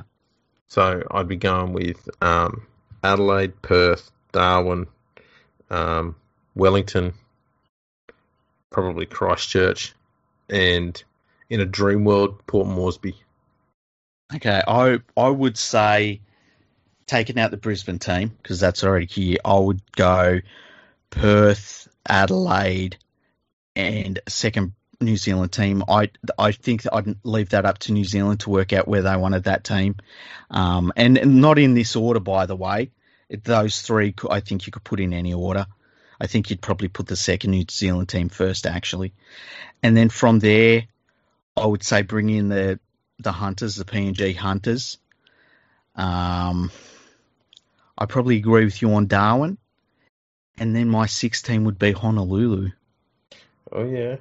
So I'd be going with um, Adelaide, Perth, Darwin, um, Wellington, probably Christchurch, and in a dream world, Port Moresby. Okay, I I would say taking out the Brisbane team because that's already here. I would go Perth, Adelaide, and second New Zealand team. I I think that I'd leave that up to New Zealand to work out where they wanted that team, um, and, and, not in this order, by the way. Those three, I think you could put in any order. I think you'd probably put the second New Zealand team first, actually, and then from there, I would say bring in the the Hunters, the PNG Hunters. Um, I probably agree with you on Darwin, and then my sixth team would be Honolulu. Oh yeah,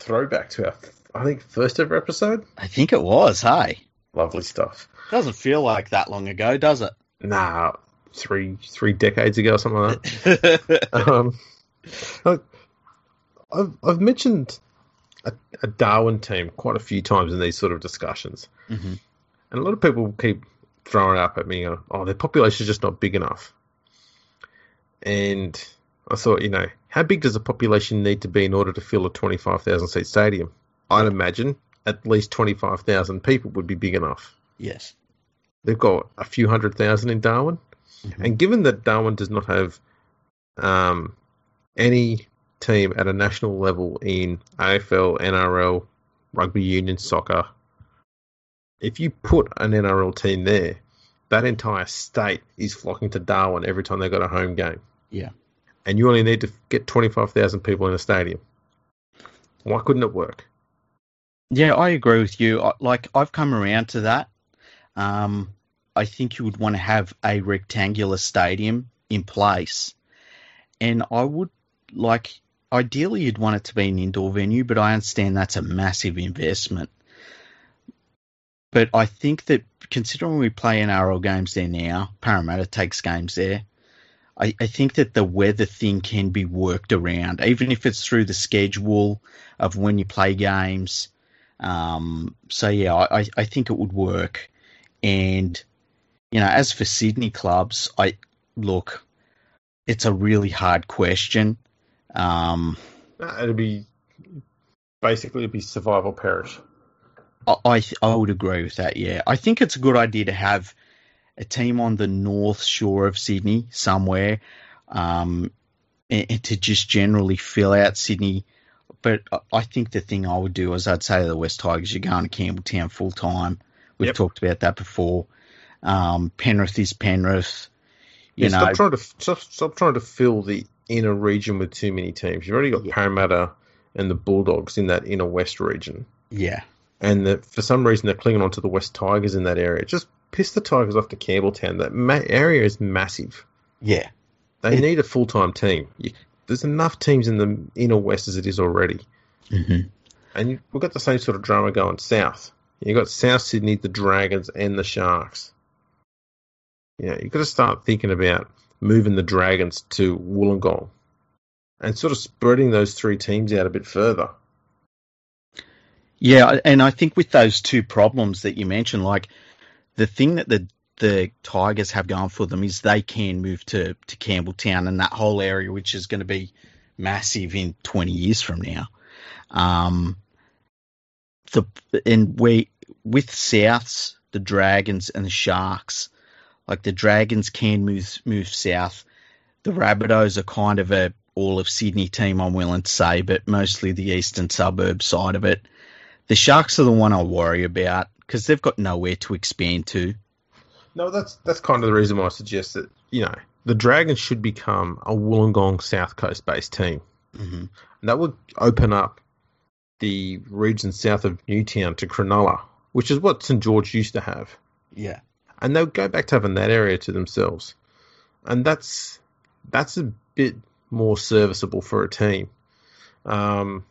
throwback to our, I think, first ever episode. I think it was. Hey, lovely stuff. Doesn't feel like that long ago, does it? Nah, three three decades ago, or something like that. um, I've I've mentioned a, a, Darwin team quite a few times in these sort of discussions, mm-hmm. and a lot of people keep throwing up at me, "Oh, their population is just not big enough," and I thought, you know, how big does a population need to be in order to fill a 25,000 seat stadium? I'd imagine at least 25,000 people would be big enough. Yes. They've got a few hundred thousand in Darwin. Mm-hmm. And given that Darwin does not have um, any team at a national level in AFL, NRL, rugby union, soccer, if you put an NRL team there, that entire state is flocking to Darwin every time they've got a home game. Yeah and you only need to get 25,000 people in a stadium. Why couldn't it work? Yeah, I agree with you. Like, I've come around to that. Um, I think you would want to have a rectangular stadium in place. And I would, like, ideally, you'd want it to be an indoor venue, but I understand that's a massive investment. But I think that considering we play NRL games there now, Parramatta takes games there. I, I think that the weather thing can be worked around, even if it's through the schedule of when you play games. Um, so yeah, I, I think it would work. And you know, as for Sydney clubs, I look, it's a really hard question. Um, it'd be basically it'd be survival perish. I I would agree with that. Yeah, I think it's a good idea to have a team on the north shore of Sydney somewhere, um, and, and, to just generally fill out Sydney but I think the thing I would do is I'd say to the West Tigers, you're going to Campbelltown full time. We've Yep. talked about that before. Um, Penrith is Penrith. You Yeah, know, stop trying to stop, stop trying to fill the inner region with too many teams. You've already got Yeah. Parramatta and the Bulldogs in that inner west region, yeah, and that for some reason they're clinging on to the West Tigers in that area. Just piss the Tigers off to Campbelltown. That ma- area is massive. yeah, They It- need a full time team. You, there's enough teams in the inner west as it is already, hmm and you, we've got the same sort of drama going south. You've got South Sydney, the Dragons, and the Sharks. You know, you've got to start thinking about moving the Dragons to Wollongong and sort of spreading those three teams out a bit further. yeah. And I think with those two problems that you mentioned, like the thing that the the Tigers have going for them is they can move to to Campbelltown and that whole area, which is going to be massive in 20 years from now. Um, the and we with Souths, the Dragons and the Sharks, like the Dragons can move move south. The Rabbitohs are kind of a all of Sydney team, I'm willing to say, but mostly the eastern suburb side of it. The Sharks are the one I worry about because they've got nowhere to expand to. No, that's that's kind of the reason why I suggest that you know the Dragons should become a Wollongong South Coast based team. Mm-hmm. And that would open up the region south of Newtown to Cronulla, which is what St George used to have. Yeah. and they'll go back to having that area to themselves, and that's that's a bit more serviceable for a team. Um,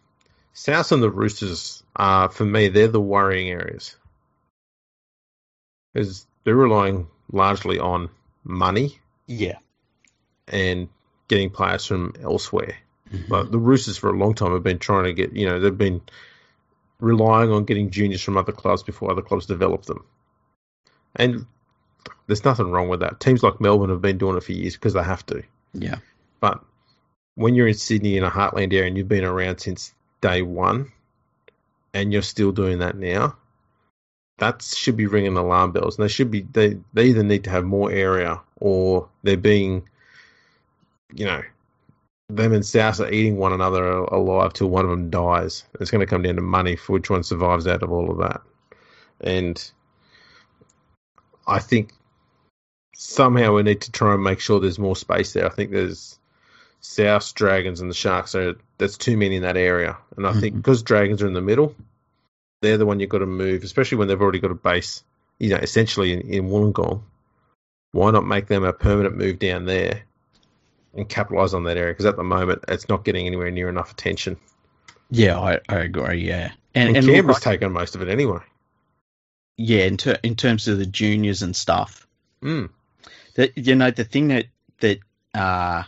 South and the Roosters are for me they're the worrying areas because they're relying largely on money Yeah. and getting players from elsewhere. Mhm. But the Roosters for a long time have been trying to get you know they've been relying on getting juniors from other clubs before other clubs develop them. And there's nothing wrong with that. Teams like Melbourne have been doing it for years because they have to. Yeah. But when you're in Sydney in a heartland area and you've been around since day one, and you're still doing that now, that should be ringing alarm bells. And they should be they they either need to have more area or they're being, you know, them and South are eating one another alive till one of them dies. It's going to come down to money for which one survives out of all of that. And I think somehow we need to try and make sure there's more space there. I think there's South Dragons and the Sharks are there's too many in that area, and I think Mhm. because Dragons are in the middle, they're the one you've got to move, especially when they've already got a base, you know, essentially in, in Wollongong. Why not make them a permanent move down there and capitalize on that area? Because at the moment, it's not getting anywhere near enough attention, Yeah, I, I agree. Yeah, and and, and Canberra's look, taken most of it anyway. yeah, in ter- in terms of the juniors and stuff, Mm. that you know the thing that that uh,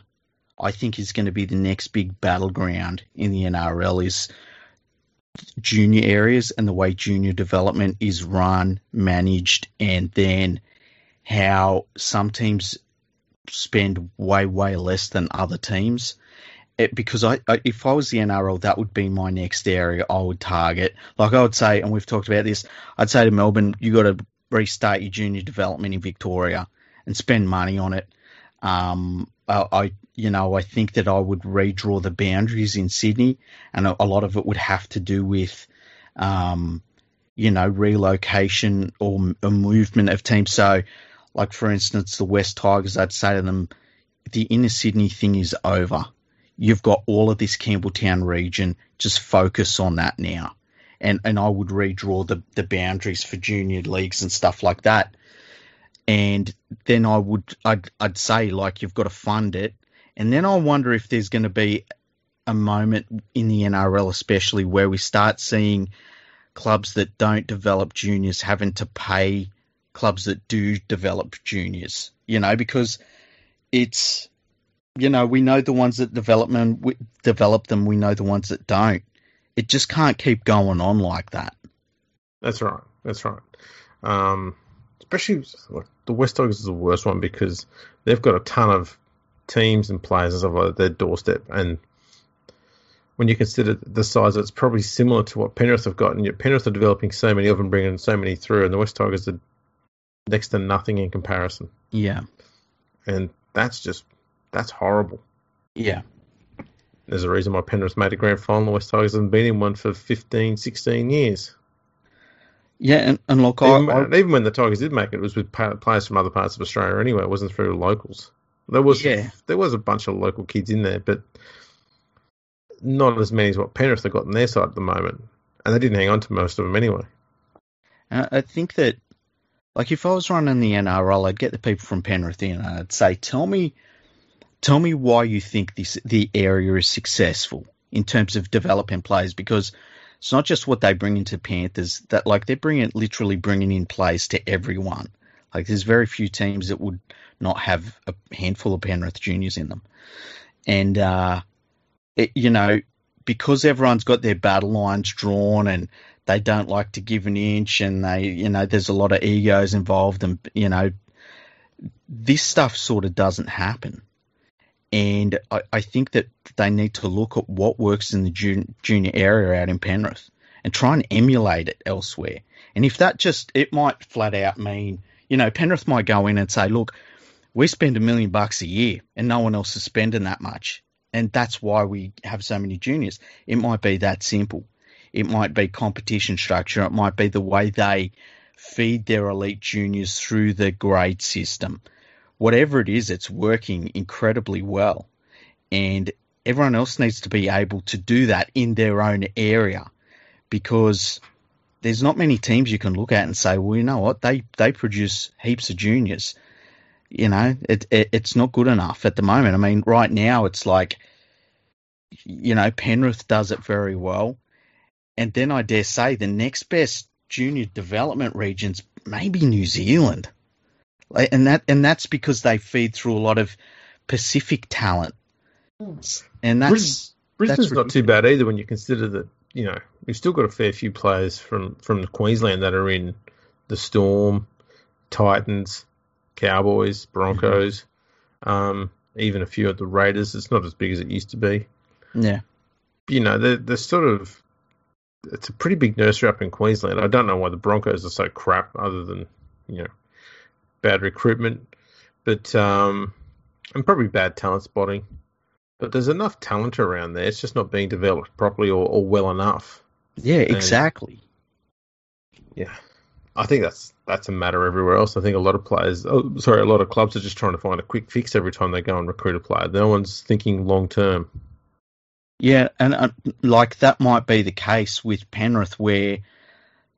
I think is going to be the next big battleground in the NRL is junior areas and the way junior development is run, managed, and then how some teams spend way way less than other teams. It, because I, I, if I was the NRL, that would be my next area I would target. Like I would say, and we've talked about this, I'd say to Melbourne, you got to restart your junior development in Victoria and spend money on it. Um, I, I, you know, I think that I would redraw the boundaries in Sydney, and a, a lot of it would have to do with, um, you know, relocation or a movement of teams. So, like for instance, the West Tigers, I'd say to them, the inner Sydney thing is over. You've got all of this Campbelltown region. Just focus on that now. And and I would redraw the, the boundaries for junior leagues and stuff like that. And then I would I'd I'd say like you've got to fund it. And then I wonder if there's going to be a moment in the NRL especially where we start seeing clubs that don't develop juniors having to pay clubs that do develop juniors, you know, because it's, you know, we know the ones that development we, develop them, we know the ones that don't. It just can't keep going on like that. That's right. That's right. Um, especially like, the West Tigers is the worst one because they've got a ton of teams and players and stuff like their doorstep. And when you consider the size, it's probably similar to what Penrith have got. And yet Penrith are developing so many of them, bringing so many through, and the West Tigers are next to nothing in comparison. Yeah. And that's just that's horrible. Yeah. There's a reason why Penrith made a grand final. The West Tigers haven't been in one for 15, 16 years. Yeah, and, and look, Even, I, I, when- even when the Tigers did make it, it was with players from other parts of Australia anyway. It wasn't through locals. There was Yeah. there was a bunch of local kids in there, but not as many as what Penrith have got on their side at the moment. And they didn't hang on to most of them anyway. I I think that, like, if I was running the NRL, I'd get the people from Penrith in, and I'd say, "Tell me, tell me why you think this the area is successful in terms of developing players, because it's not just what they bring into Panthers. That like they're bringing literally bringing in players to everyone. Like, there's very few teams that would not have a handful of Penrith juniors in them, and uh, it, you know, because everyone's got their battle lines drawn and they don't like to give an inch and they you know there's a lot of egos involved and you know this stuff sort of doesn't happen and I, I think that they need to look at what works in the jun- junior area out in Penrith and try and emulate it elsewhere and if that just it might flat out mean you know Penrith might go in and say look we spend a million bucks a year and no one else is spending that much and that's why we have so many juniors it might be that simple it might be competition structure. It might be the way they feed their elite juniors through the grade system. Whatever it is, it's working incredibly well. And everyone else needs to be able to do that in their own area because there's not many teams you can look at and say, well, you know what, they, they produce heaps of juniors. You know, it, it it's not good enough at the moment. I mean, right now it's like, you know, Penrith does it very well and then I dare say the next best junior development regions maybe New Zealand, and that and that's because they feed through a lot of Pacific talent, and that's Brisbane's That's not too bad either when you consider that you know we've still got a fair few players from from Queensland that are in the Storm, Titans, Cowboys, Broncos, um, even a few at the Raiders. It's not as big as it used to be. yeah, You know, they're, they're sort of it's a pretty big nursery up in Queensland. I don't know why the Broncos are so crap, other than you know bad recruitment, but um, and probably bad talent spotting. But there's enough talent around there. It's just not being developed properly or, or well enough. yeah, exactly. Yeah, I think that's that's a matter everywhere else. I think a lot of players, oh, sorry, a lot of clubs are just trying to find a quick fix every time they go and recruit a player. No one's thinking long term. Yeah, and uh, like that might be the case with Penrith, where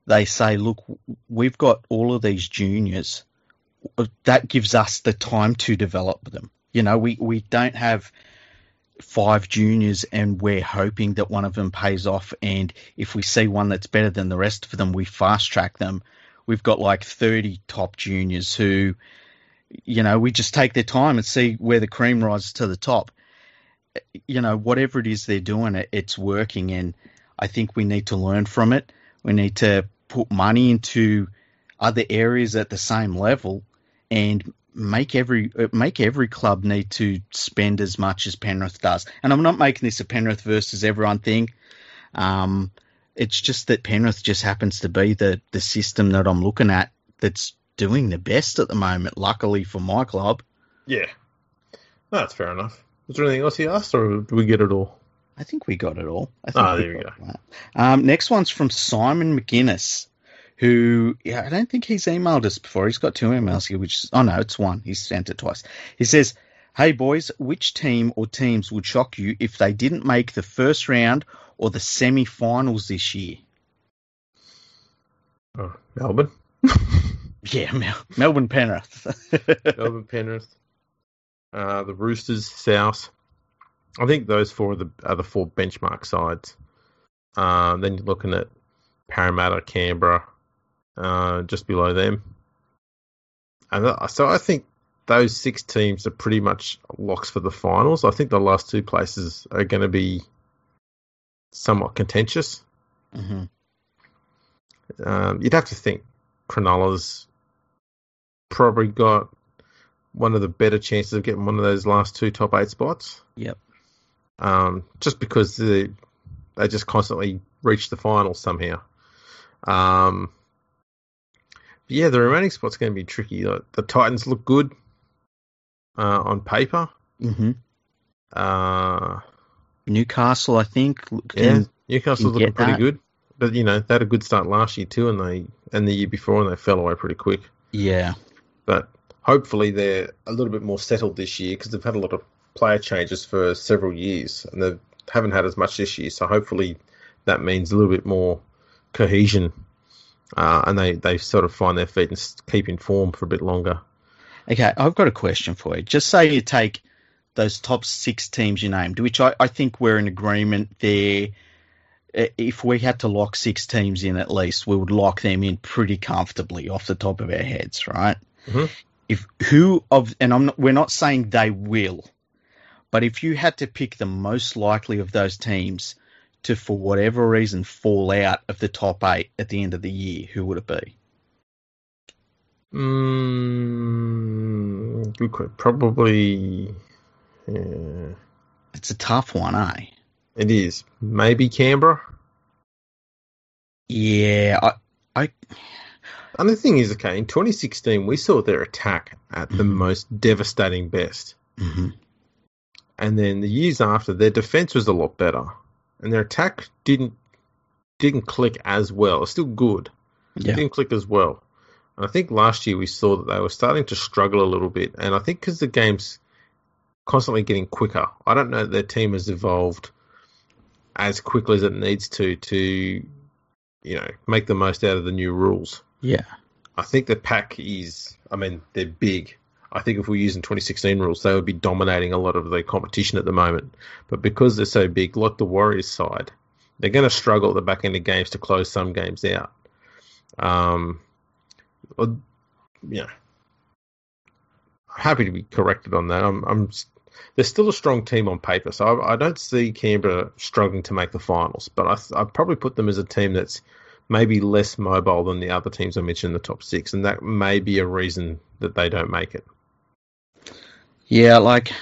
they say, "Look, we've got all of these juniors. That gives us the time to develop them. You know, we we don't have five juniors, and we're hoping that one of them pays off. And if we see one that's better than the rest of them, we fast track them. We've got like thirty top juniors who, you know, we just take their time and see where the cream rises to the top." you know, whatever it is they're doing, it, it's working. And I think we need to learn from it. We need to put money into other areas at the same level and make every make every club need to spend as much as Penrith does. And I'm not making this a Penrith versus everyone thing. Um, it's just that Penrith just happens to be the the system that I'm looking at that's doing the best at the moment. Luckily for my club. Yeah, no, that's fair enough. Was there anything else he asked, or did we get it all? I think we got it all. I think Ah, we there we that. Um, next one's from Simon McGuinness, who yeah, I don't think he's emailed us before. He's got two emails here, which is, oh no, it's one. He's sent it twice. He says, "Hey boys, which team or teams would shock you if they didn't make the first round or the semi-finals this year?" Oh, Melbourne, Yeah, Mel- Melbourne Penrith. Melbourne Penrith, uh, the Roosters, South. I think those four are the are the four benchmark sides. Uh, then you're looking at Parramatta, Canberra, uh, just below them. And th- so I think those six teams are pretty much locks for the finals. I think the last two places are going to be somewhat contentious. hmm Um, you'd have to think Cronulla's probably got one of the better chances of getting one of those last two top eight spots. Yep. Um, just because they they just constantly reach the finals somehow. Um, yeah, the remaining spot's going to be tricky. Like, the Titans look good uh, on paper. hmm Uh, Newcastle, I think. Yeah, can- Newcastle's can looking pretty that. good, but you know they had a good start last year too, and they and the year before, and they fell away pretty quick. yeah. But hopefully they're a little bit more settled this year because they've had a lot of player changes for several years, and they haven't had as much this year. So hopefully that means a little bit more cohesion, uh, and they they sort of find their feet and keep in form for a bit longer. Okay, I've got a question for you. Just say you take those top six teams you named, which I, I think we're in agreement there. If we had to lock six teams in at least, we would lock them in pretty comfortably off the top of our heads, right? Mhm. If who of and I'm not, we're not saying they will, but if you had to pick the most likely of those teams to, for whatever reason, fall out of the top eight at the end of the year, who would it be? Mm, good que- Probably. Yeah, It's a tough one, eh? it is maybe Canberra. Yeah, I, I And the thing is, okay, in 2016 we saw their attack at the Mhm. most devastating best. mhm. and then the years after their defense was a lot better and their attack didn't didn't click as well. It's still good. It yeah, didn't click as well. And i think last year we saw that they were starting to struggle a little bit and i think because the game's constantly getting quicker i don't know that their team has evolved as quickly as it needs to to you know make the most out of the new rules. Yeah, I think the pack is, I mean, they're big. I think if we're using 2016 rules, they would be dominating a lot of the competition at the moment. But because they're so big, like the Warriors side, they're going to struggle at the back end of games to close some games out. Um, yeah, happy to be corrected on that. I'm, I'm, they're still a strong team on paper, so I, I don't see Canberra struggling to make the finals. But I, I'd probably put them as a team that's maybe less mobile than the other teams I mentioned in the top six, and that may be a reason that they don't make it. Yeah. Like,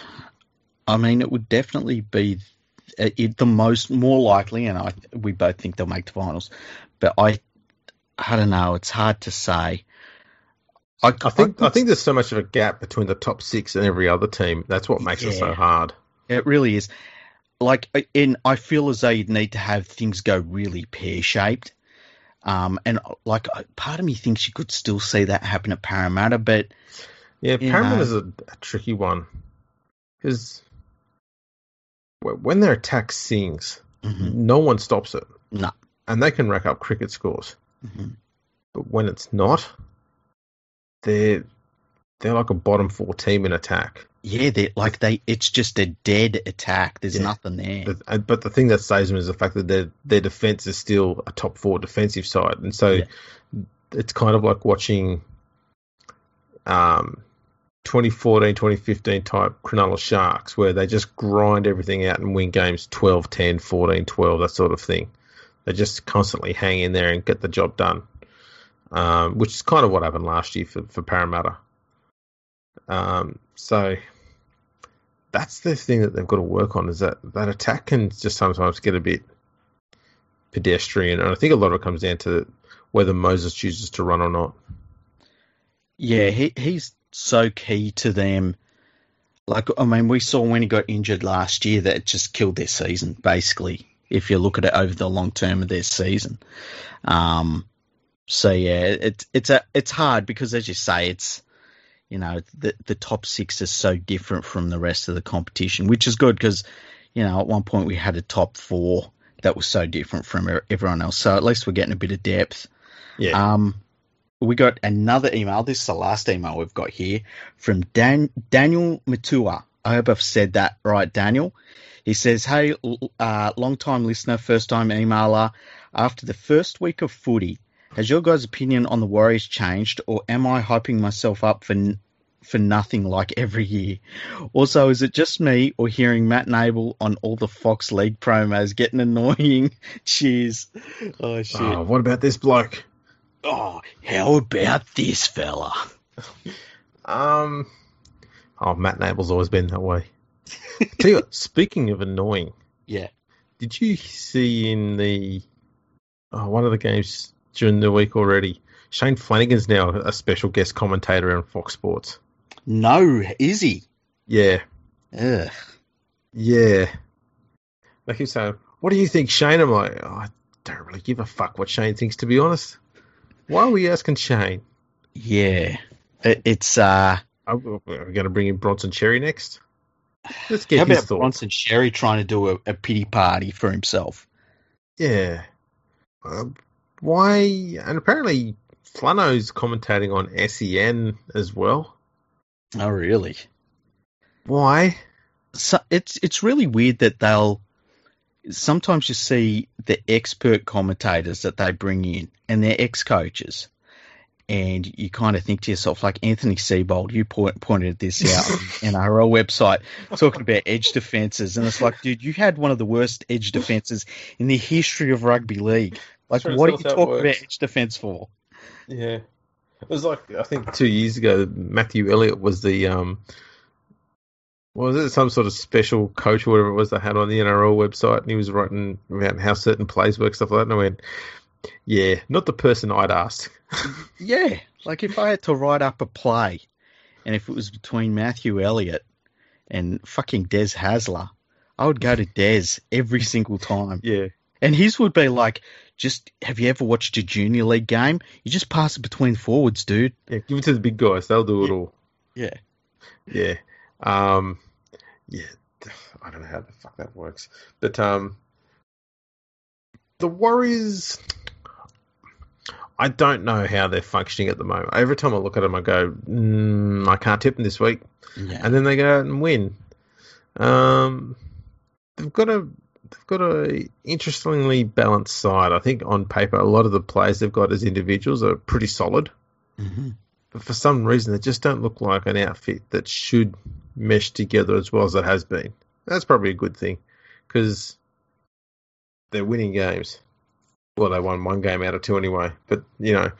I mean, it would definitely be uh, it, the most more likely, and I we both think they'll make the finals. But I, I don't know. It's hard to say. I, I think I think there's so much of a gap between the top six and every other team. That's what makes it so hard. it really is. Like, in I feel as though you'd need to have things go really pear shaped. Um, and like, part of me thinks you could still see that happen at Parramatta, but Yeah, You is a, a tricky one because when their attack sings, Mhm. no one stops it. No. and they can rack up cricket scores. Mhm. But when it's not, they're they're like a bottom four team in attack. yeah, they like they. It's just a dead attack. There's Yeah. nothing there. But, but the thing that saves them is the fact that their their defense is still a top four defensive side, and so Yeah. it's kind of like watching um 2014 2015 type Cronulla Sharks where they just grind everything out and win games 12 10 14 12 that sort of thing they just constantly hang in there and get the job done um, which is kind of what happened last year for, for Parramatta um, so that's the thing that they've got to work on is that that attack can just sometimes get a bit pedestrian, and I think a lot of it comes down to whether Moses chooses to run or not. Yeah, he he's so key to them. Like, I mean, we saw when he got injured last year that it just killed their season, basically, if you look at it over the long term of their season. Um, so yeah, it's it's a it's hard because as you say, it's you know the the top six is so different from the rest of the competition, which is good because you know at one point we had a top four that was so different from everyone else. So at least we're getting a bit of depth. Yeah, Um, we got another email. This is the last email we've got here from Dan Daniel Matua. I hope I've said that right, Daniel. He says, "Hey, uh, long time listener, first time emailer. After the first week of footy, has your guys' opinion on the Warriors changed, or am I hyping myself up for for nothing like every year? Also, is it just me or hearing Matt Nable on all the Fox League promos getting annoying? Cheers. Oh shit. oh, what about this bloke? Oh, how about this fella? Um, oh, Matt Nable's always been that way. Tell you what, speaking of annoying, Yeah. did you see in the oh, one of the games during the week already? Shane Flanagan's now a special guest commentator on Fox Sports. No, is he? Yeah, Ugh. yeah. They keep saying, "What do you think, Shane?" I'm like, oh, I don't really give a fuck what Shane thinks, to be honest. Why are we asking Shane? Yeah, it, it's uh. Are we going to bring in Bronson Cherry next? Let's get How his about thoughts. Bronson Cherry trying to do a, a pity party for himself? Yeah. Um, why? And apparently, Flano's commentating on SEN as well. Oh, really? Why? So it's it's really weird that they'll sometimes you see the expert commentators that they bring in and they're ex coaches. And you kind of think to yourself, like Anthony Seibold, you point, pointed this out on NRL website, talking about edge defenses, and it's like, dude, you had one of the worst edge defenses in the history of rugby league. Like, to what are you us how it talking about edge defense for? Yeah. It was like I think two years ago, Matthew Elliott was the um, was it some sort of special coach or whatever it was they had on the NRL website, and he was writing about how certain plays work, stuff like that. And I went, "Yeah, not the person I'd ask. Yeah, like if I had to write up a play, and if it was between Matthew Elliott and fucking Des Hasler, I would go to Des every single time. yeah, And his would be like, just have you ever watched a junior league game? You just pass it between forwards, dude. yeah, give it to the big guys; they'll do it Yeah. all. Yeah. Yeah. Um, yeah. I don't know how the fuck that works, but um, the Warriors. I don't know how they're functioning at the moment. Every time I look at them, I go, mm, I can't tip them this week, Yeah. and then they go out and win. Um, they've got a they've got a interestingly balanced side. I think on paper, a lot of the players they've got as individuals are pretty solid hmm but for some reason, they just don't look like an outfit that should mesh together as well as it has been. That's probably a good thing because they're winning games. Well, they won one game out of two anyway, but you know,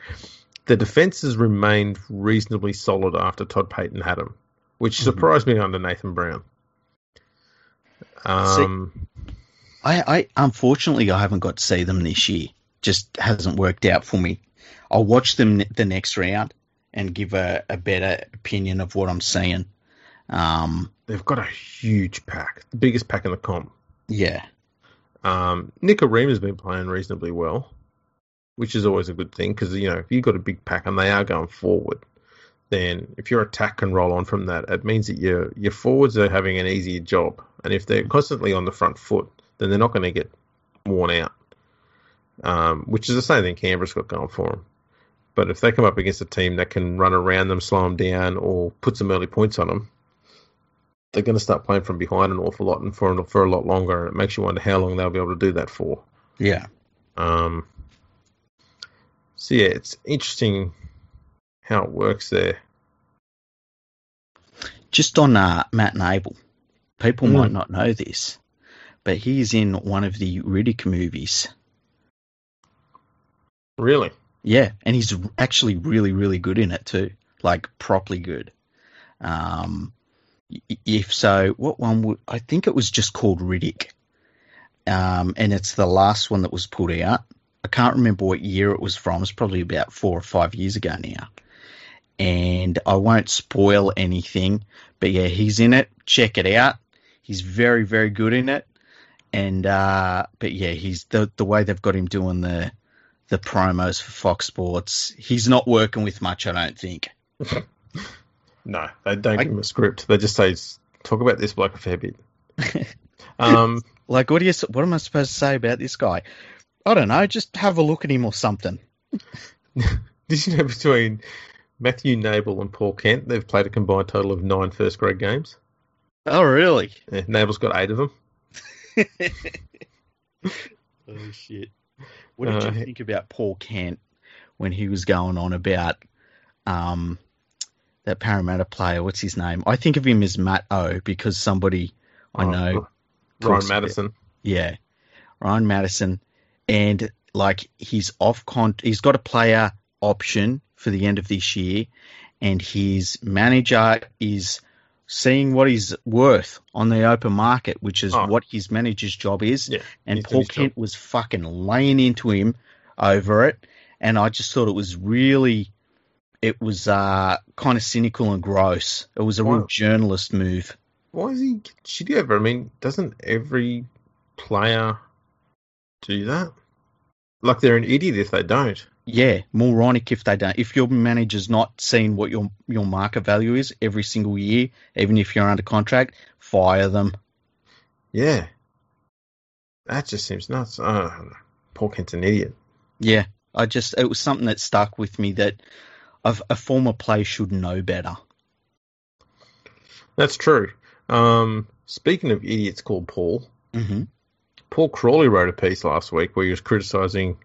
the defense has remained reasonably solid after Todd Payten had them, which Mhm. surprised me under Nathan Brown. Um, I, I unfortunately I haven't got to see them this year. Just hasn't worked out for me. I'll watch them the next round and give a, a better opinion of what I'm seeing. Um, they've got a huge pack, the biggest pack in the comp. yeah, Um, Nick Arima's been playing reasonably well, which is always a good thing because you know if you've got a big pack and they are going forward, then if your attack can roll on from that, it means that your your forwards are having an easier job, and if they're constantly on the front foot, then they're not going to get worn out. Um, which is the same thing Canberra's got going for them. But if they come up against a team that can run around them, slow them down, or put some early points on them, they're going to start playing from behind an awful lot and for for a lot longer. and It makes you wonder how long they'll be able to do that for. yeah. Um, so yeah, it's interesting how it works there. Just on uh, Matt Nable, people Mm. might not know this, but he's in one of the Riddick movies. Really, Yeah, and he's actually really, really good in it too, like properly good. Um, if so, what one would I think it was just called Riddick, um, and it's the last one that was put out. I can't remember what year it was from. It's probably about four or five years ago now. And I won't spoil anything, but yeah, he's in it. Check it out. He's very, very good in it. And uh, but yeah, he's the the way they've got him doing the the promos for Fox Sports. He's not working with much, I don't think. no, they don't I- give him a script. They just say, "Talk about this bloke a fair bit." um, Like, what do you? What am I supposed to say about this guy? I don't know. Just have a look at him or something. did you know between Matthew Nable and Paul Kent, they've played a combined total of nine first grade games. Oh, really? Yeah, Nable's got eight of them. oh shit! What did Uh, you think about Paul Kent when he was going on about um that Parramatta player? What's his name? I think of him as Matt O because somebody I Oh, know. Ryan about- Matterson. Yeah, Ryan Matterson, and like he's off con. He's got a player option for the end of this year, and his manager is seeing what he's worth on the open market, which is Oh. what his manager's job is. Yeah, and Paul his job. Kent was fucking laying into him over it, and I just thought it was really. It was uh, kind of cynical and gross. It was a real journalist move. Why is he shitty over? I mean, doesn't every player do that? Like they're an idiot if they don't. Yeah, moronic if they don't. If your manager's not seeing what your your market value is every single year, even if you're under contract, fire them. Yeah. That just seems nuts. Uh, Paul Kent's an idiot. Yeah, I just it was something that stuck with me that a, a former player should know better. That's true. Um, speaking of idiots called Paul, Mm-hmm. Paul Crawley wrote a piece last week where he was criticising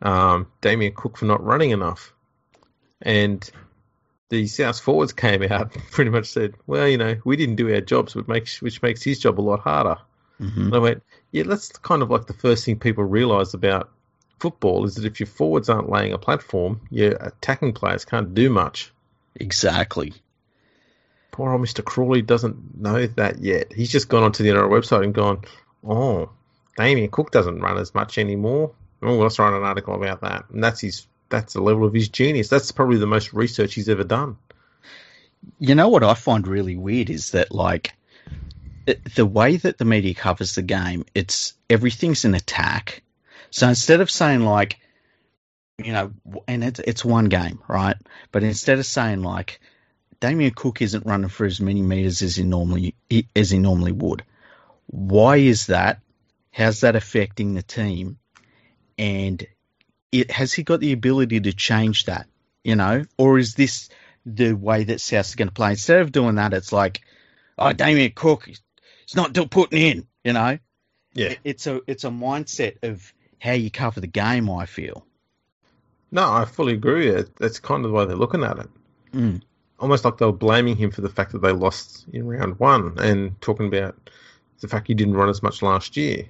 um, Damien Cook for not running enough. And the South forwards came out and pretty much said, well, you know, we didn't do our jobs, which makes, which makes his job a lot harder. Mm-hmm. And I went, yeah, that's kind of like the first thing people realise about football is that if your forwards aren't laying a platform, your attacking players can't do much. Exactly. Poor old Mr. Crawley doesn't know that yet. He's just gone onto the NRL website and gone, oh, Damien Cook doesn't run as much anymore. Oh, let's write an article about that. And that's his that's the level of his genius. That's probably the most research he's ever done. You know what I find really weird is that like the way that the media covers the game, it's everything's an attack. So instead of saying like, you know, and it's it's one game, right? But instead of saying like, Damien Cook isn't running for as many meters as he normally as he normally would. Why is that? How's that affecting the team? And it has he got the ability to change that? You know, or is this the way that South's going to play? Instead of doing that, it's like, oh, Damien Cook, he's not putting in. You know, Yeah. it's a it's a mindset of how you cover the game. I feel. No, I fully agree. That's kind of the way they're looking at it. Mm. Almost like they were blaming him for the fact that they lost in round one and talking about the fact he didn't run as much last year.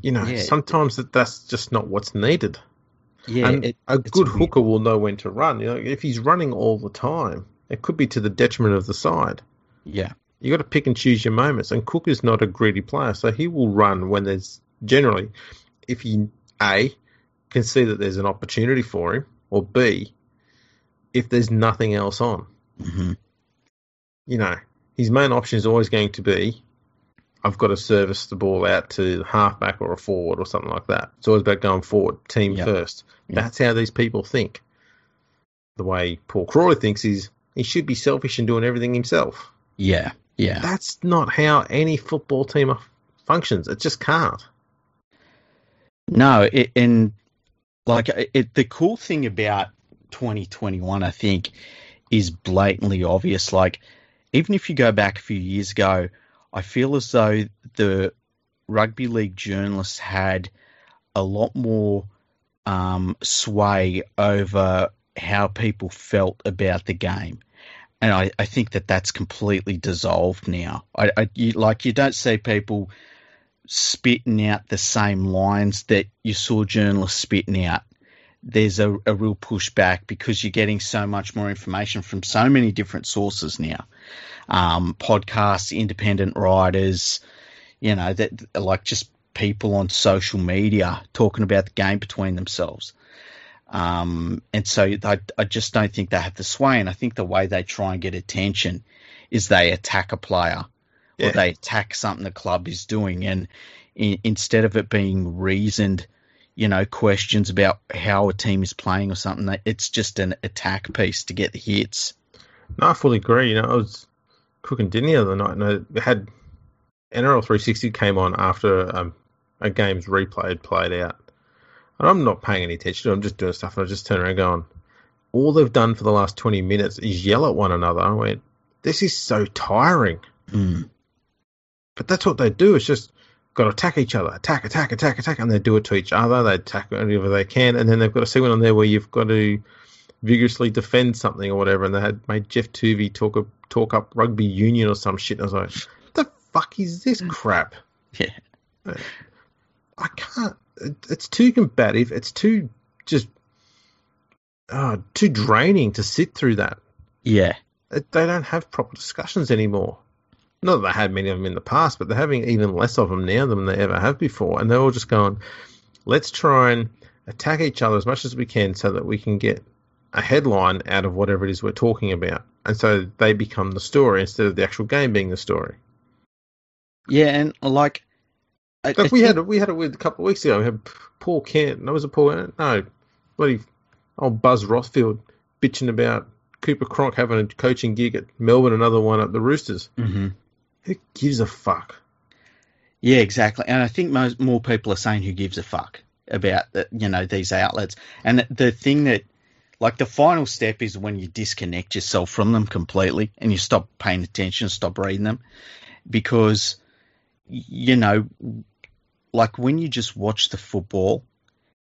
You know, Yeah. sometimes that that's just not what's needed. Yeah, it, a good hooker will know when to run. You know, if he's running all the time, it could be to the detriment of the side. yeah, You got to pick and choose your moments. And Cook is not a greedy player, so he will run when there's generally, if he a can see that there's an opportunity for him, or b if there's nothing else on. hmm You know, his main option is always going to be, I've got to service the ball out to halfback or a forward or something like that. It's always about going forward, team Yep. first. Yep. That's how these people think. The way Paul Crawley thinks is he should be selfish and doing everything himself. yeah, yeah. That's not how any football team functions. It just can't. No, it, and like it, the cool thing about 2021, I think, is blatantly obvious. Like, even if you go back a few years ago, I feel as though the rugby league journalists had a lot more um, sway over how people felt about the game. And I, I think that that's completely dissolved now. I, I you, like you don't see people spitting out the same lines that you saw journalists spitting out. There's a, a real pushback because you're getting so much more information from so many different sources now. Um, podcasts, independent writers, you know, that like just people on social media talking about the game between themselves. Um, and so I, I just don't think they have the sway. And I think the way they try and get attention is they attack a player Yeah. or they attack something the club is doing. And in, instead of it being reasoned, you know, questions about how a team is playing or something, it's just an attack piece to get the hits. No, I fully agree. You know, I was cooking dinner the other night and I had NRL 360 came on after um, a game's replay had played out. And I'm not paying any attention. I'm just doing stuff and I just turn around going, all they've done for the last 20 minutes is yell at one another. I went, this is so tiring. Mm. But that's what they do. It's just got to attack each other, attack, attack, attack, attack, and they do it to each other. They attack whenever they can, and then they've got a segment on there where you've got to vigorously defend something or whatever. And they had made Geoff Toovey talk up, talk up rugby union or some shit. And I was like, what the fuck is this crap? Yeah. I can't. it- It's too combative. It's too just uh, too draining to sit through that. Yeah. They don't have proper discussions anymore. Not that they had many of them in the past, but they're having even less of them now than they ever have before. And they're all just going, let's try and attack each other as much as we can so that we can get a headline out of whatever it is we're talking about. And so they become the story instead of the actual game being the story. Yeah, and like, I, Like I we think- had we had it with a couple of weeks ago. We had Paul Kent. No, was it Paul? Kent? No, bloody old Buzz Rothfield bitching about Cooper Cronk having a coaching gig at Melbourne, another one at the Roosters. Mhm. Who gives a fuck? Yeah, exactly. And I think most more people are saying who gives a fuck about the, you know these outlets. And the thing that like the final step is when you disconnect yourself from them completely and you stop paying attention, stop reading them because you know like when you just watch the football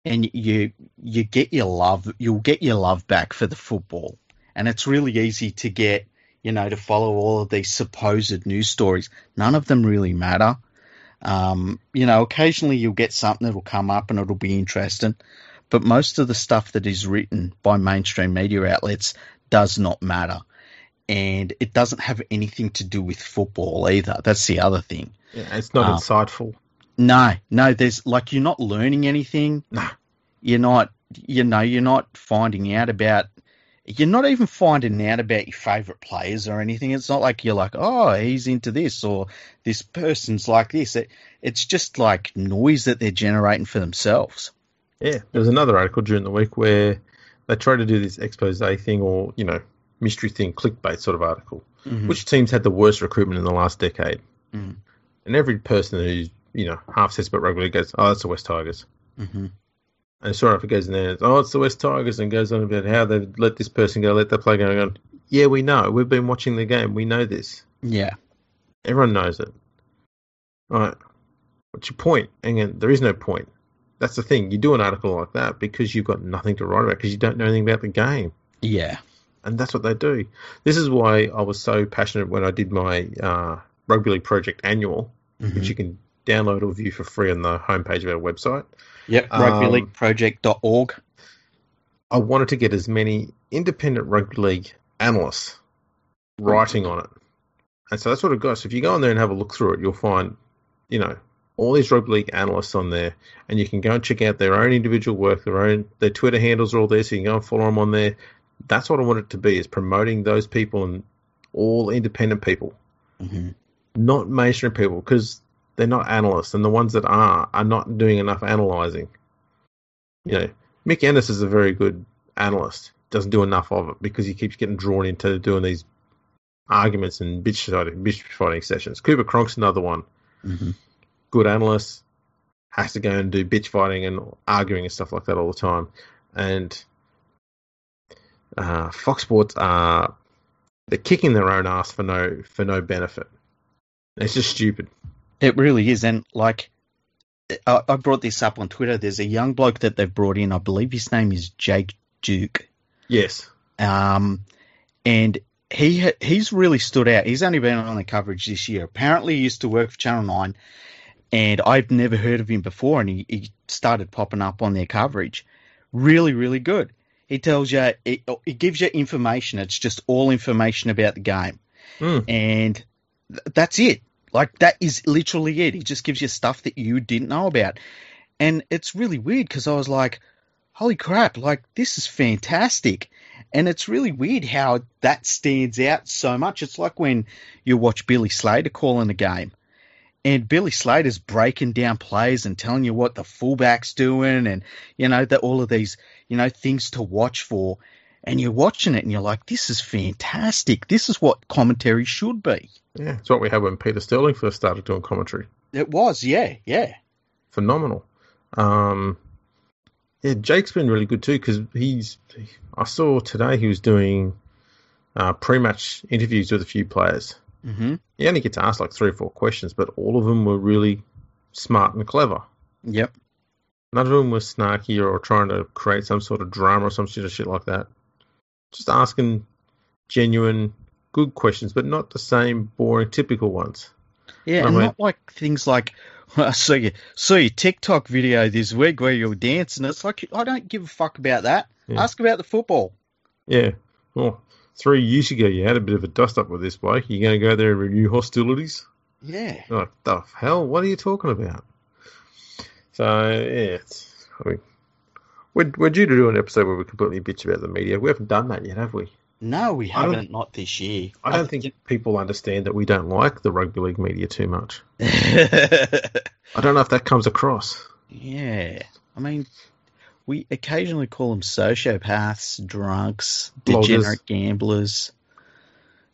and you you get your love you'll get your love back for the football and it's really easy to get you know to follow all of these supposed news stories none of them really matter um, you know occasionally you'll get something that'll come up and it'll be interesting but most of the stuff that is written by mainstream media outlets does not matter and it doesn't have anything to do with football either that's the other thing Yeah, it's not Um, insightful. no, no, there's like you're not learning anything. Nah. You're not, you know, you're not finding out about, you're not even finding out about your favorite players or anything. It's not like you're like, oh, he's into this or this person's like this. It, it's just like noise that they're generating for themselves. Yeah, there was another article during the week where they tried to do this expose thing or you know mystery thing, clickbait sort of article. Mhm. Which teams had the worst recruitment in the last decade? Mhm. And every person who's you know half says about rugby goes, "Oh, that's the West Tigers." Mhm. And sure enough, it goes in there, "Oh, it's the West Tigers," and goes on about how they've let this person go, let that player go. And going, yeah, we know. We've been watching the game. We know this. Yeah. Everyone knows it. Right. What's your point? And there is no point. That's the thing. You do an article like that because you've got nothing to write about because you don't know anything about the game. Yeah. And that's what they do. This is why I was so passionate when I did my uh, Rugby League Project annual, Mhm. which you can download or view for free on the homepage of our website. Yep. Um, RugbyLeagueProject.org. I wanted to get as many independent rugby league analysts writing on it. And so that's what it got. So if you go on there and have a look through it, you'll find, you know, all these rugby league analysts on there, and you can go and check out their own individual work, their own their Twitter handles are all there, so you can go and follow them on there. That's what I want it to be: is promoting those people and all independent people, hmm not mainstream people, because they're not analysts, and the ones that are are not doing enough analyzing. You know, Mick Ennis is a very good analyst, doesn't do enough of it because he keeps getting drawn into doing these arguments and bitch fighting, bitch fighting sessions. Cooper Cronk's another one, hmm good analyst, has to go and do bitch fighting and arguing and stuff like that all the time. And uh, Fox Sports are they're kicking their own ass for no for no benefit. It's just stupid. It really is. And like, I, I brought this up on Twitter. There's a young bloke that they've brought in. I believe his name is Jake Duke. Yes. Um, and he he's really stood out. He's only been on the coverage this year. Apparently, he used to work for Channel Nine, and I've never heard of him before. And he, he started popping up on their coverage. Really, really good. He tells you, it, it gives you information. It's just all information about the game Mm. and th- that's it. Like that is literally it. He just gives you stuff that you didn't know about, and it's really weird because I was like, "Holy crap! Like this is fantastic," and it's really weird how that stands out so much. It's like when you watch Billy Slater calling a game, and Billy Slater's breaking down plays and telling you what the fullback's doing, and you know that all of these you know things to watch for. And you're watching it and you're like, this is fantastic. This is what commentary should be. Yeah, it's what we had when Peter Sterling first started doing commentary. It was, yeah, yeah. Phenomenal. Um, yeah, Jake's been really good too because he's. I saw today he was doing uh, pre-match interviews with a few players. Mm-hmm. He only gets asked like three or four questions, but all of them were really smart and clever. Yep. None of them were snarky or trying to create some sort of drama or some sort of shit like that. Just asking genuine, good questions, but not the same boring, typical ones. Yeah, I and mean- not like things like I saw you your TikTok video this week where you're dancing. It's like I don't give a fuck about that. Yeah. Ask about the football. Yeah. Well, three years ago you had a bit of a dust up with this bloke. You're going to go there and renew hostilities? Yeah. Like, the hell? What are you talking about? So, yeah, it's, I mean, we're, we're due to do an episode where we completely bitch about the media. We haven't done that yet, have we? No, we I haven't. Not this year. I don't think people understand that we don't like the rugby league media too much. I don't know if that comes across. yeah, I mean, we occasionally call them sociopaths, drunks, Bloggers. degenerate gamblers.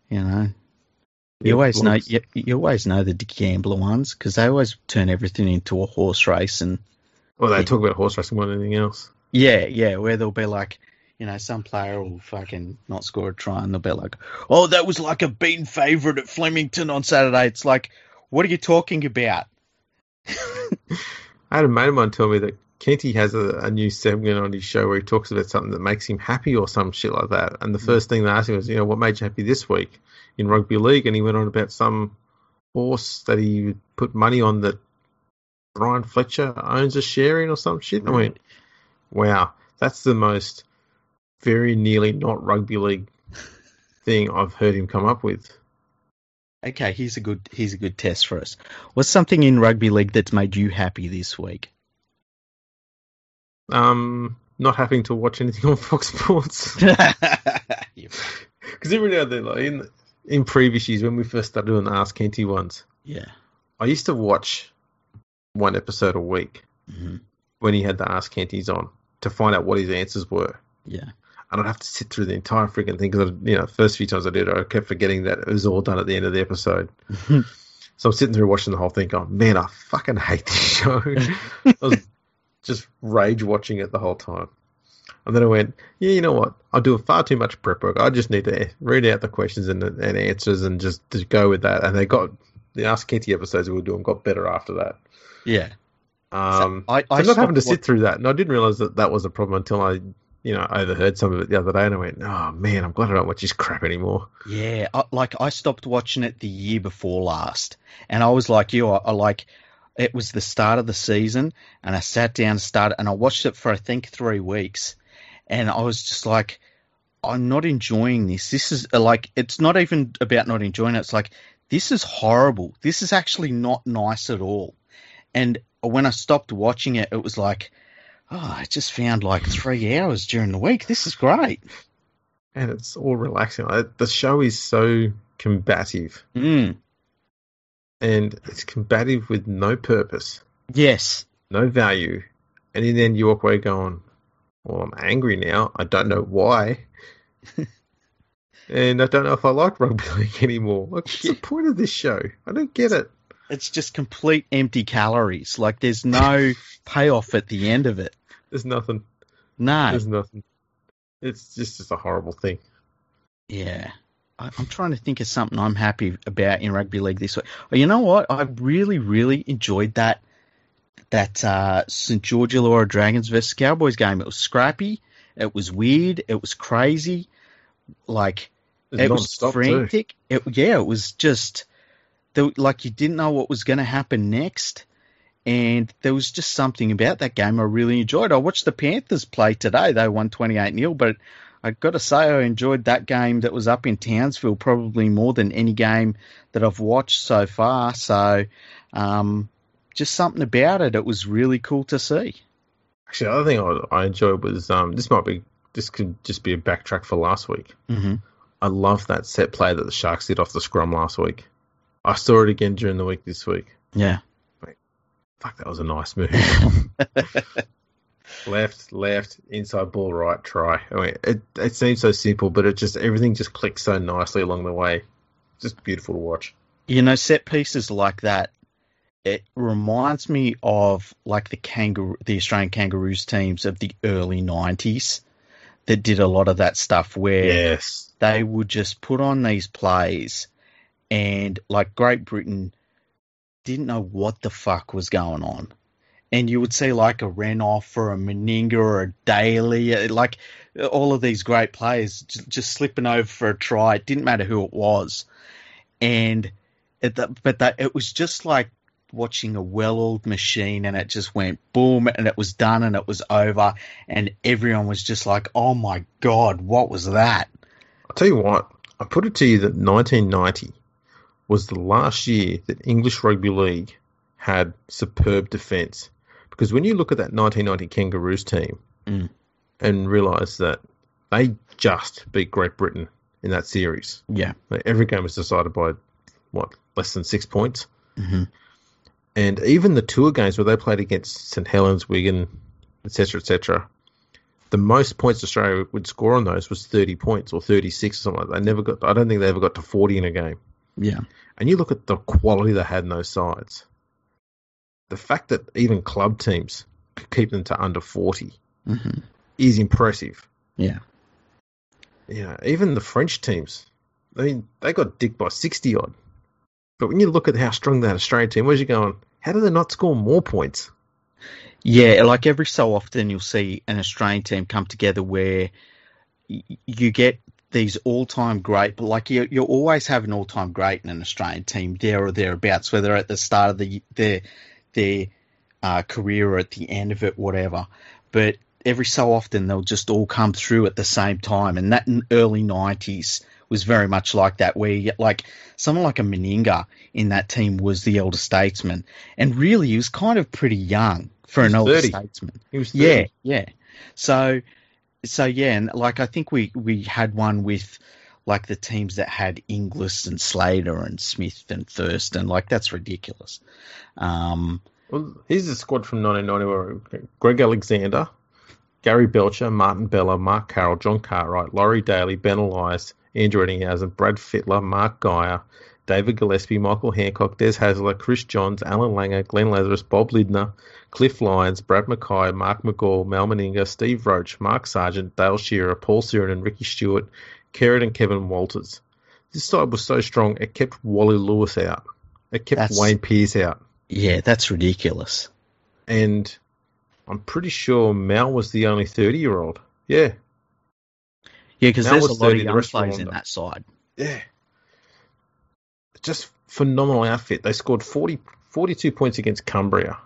You know, you Yeah, always know you, you always know the gambler ones because they always turn everything into a horse race and Well, they Yeah. talk about horse racing more than anything else. Yeah, yeah, where they'll be like, you know, some player will fucking not score a try and they'll be like, oh, that was like a beaten favourite at Flemington on Saturday. It's like, what are you talking about? I had a mate of mine tell me that Kenty has a, a new segment on his show where he talks about something that makes him happy or some shit like that. And the mm. first thing they asked him was, you know, what made you happy this week in rugby league? And he went on about some horse that he put money on that Brian Fletcher owns a share in or some shit. I went, wow, that's the most very nearly not rugby league thing I've heard him come up with. Okay, here's a good here's a good test for us. What's something in rugby league that's made you happy this week? Um, not having to watch anything on Fox Sports. Because every now and then, like in in previous years when we first started doing the Ask Kenty ones, yeah, I used to watch one episode a week hmm when he had the Ask Kentys on to find out what his answers were. yeah, And I'd have to sit through the entire freaking thing because, you know, first few times I did, it, I kept forgetting that it was all done at the end of the episode. So I'm sitting through watching the whole thing, going, man, I fucking hate this show. I was just rage watching it the whole time. And then I went, yeah, you know what? I do far too much prep work. I just need to read out the questions and, and answers and just, just go with that. And they got the Ask Kenty episodes we were doing got better after that. yeah. Um, so I I'm not having to sit through that, and I didn't realize that that was a problem until I, you know, I overheard some of it the other day, and I went, "Oh man, I'm glad I don't watch this crap anymore." Yeah, I, like I stopped watching it the year before last, and I was like you. I, I like it was the start of the season, and I sat down and started, and I watched it for I think three weeks, and I was just like, I'm not enjoying this. This is uh, like it's not even about not enjoying it. It's like this is horrible. This is actually not nice at all. And when I stopped watching it, it was like, oh, I just found like three hours during the week. This is great. And it's all relaxing. The show is so combative, Mm. and it's combative with no purpose, Yes. no value, and in the end you walk away going, "Well, I'm angry now. I don't know why." And I don't know if I like rugby league anymore. What's the point of this show? I don't get it. it's just complete empty calories. Like there's no payoff at the end of it. There's nothing. No. There's nothing. It's just, just a horrible thing. Yeah. I, I'm trying to think of something I'm happy about in rugby league this week. Oh, you know what? I really, really enjoyed that that uh, St George Illawarra Dragons versus Cowboys game. It was scrappy. It was weird. It was crazy. Like it was too. frantic. It, yeah, it was just there, like you didn't know what was going to happen next, and there was just something about that game I really enjoyed. I watched the Panthers play today; they won twenty eight 0 but I've got to say I enjoyed that game that was up in Townsville probably more than any game that I've watched so far. So, um, just something about it. It was really cool to see. Actually, the other thing I, I enjoyed was um, this might be this could just be a backtrack for last week. hmm I love that set play that the Sharks did off the scrum last week. I saw it again during the week this week. Yeah. Fuck, that was a nice move. left, left, inside ball, right, try. I mean, it it seems so simple, but it just everything just clicks so nicely along the way. Just beautiful to watch. You know, set pieces like that, it reminds me of like the kangaroo, the Australian Kangaroos teams of the early '90s that did a lot of that stuff where Yes. they would just put on these plays, and like Great Britain didn't know what the fuck was going on. And you would see like a Renouf or a Meninga or a Daly, uh, like all of these great players just slipping over for a try. It didn't matter who it was, and but that it was just like watching a well-oiled machine, and it just went boom, and it was done, and it was over, and everyone was just like, "Oh my god, what was that?" I'll tell you what, I put it to you that 1990 was the last year that English Rugby League had superb defence. Because when you look at that 1990 Kangaroos team Mm. and realise that they just beat Great Britain in that series. Yeah. Like, every game was decided by what less than six points. hmm And even the tour games where they played against St Helens, Wigan, etc., etc., the most points Australia would score on those was 30 points or 36 or something like that. They never got, I don't think they ever got to 40 in a game. Yeah. And you look at the quality they had in those sides. The fact that even club teams could keep them to under 40 hmm is impressive. Yeah. Know, even the French teams, I mean, they got dicked by 60 odd. But when you look at how strong that Australian team was, you're going, how do they not score more points? Yeah, like every so often you'll see an Australian team come together where you get these all-time great, but like you, you always have an all-time great in an Australian team there or thereabouts, whether at the start of the their their uh, career or at the end of it, whatever. But every so often they'll just all come through at the same time, and that in early '90s was very much like that, where you get like someone like a Meninga in that team was the elder statesman, and really he was kind of pretty young for an elder statesman. He was 30. Yeah, yeah. So, so yeah, and like I think we we had one with like the teams that had Inglis and Slater and Smith and Thurston. Like that's ridiculous. Um, Well, here's the squad from 1990 where Greg Alexander, Gary Belcher, Martin Bella, Mark Carroll, John Cartwright, Laurie Daly, Ben Elias, Andrew Ettingshausen, Brad Fittler, Mark Geyer, David Gillespie, Michael Hancock, Des Hasler, Chris Johns, Alan Langer, Glenn Lazarus, Bob Lindner, Cliff Lyons, Brad Mackay, Mark McGall, Mal Meninga, Steve Roach, Mark Sargent, Dale Shearer, Paul Sironen, and Ricky Stuart, Kerrod and Kevin Walters. This side was so strong it kept Wally Lewis out. It kept That's- Wayne Pearce out. yeah, that's ridiculous. And I'm pretty sure Mal was the only 30 year old. Yeah. Yeah, because there's a lot of 30, the young players in that side. Yeah. Just phenomenal outfit. They scored 40, 42 points against Cumbria.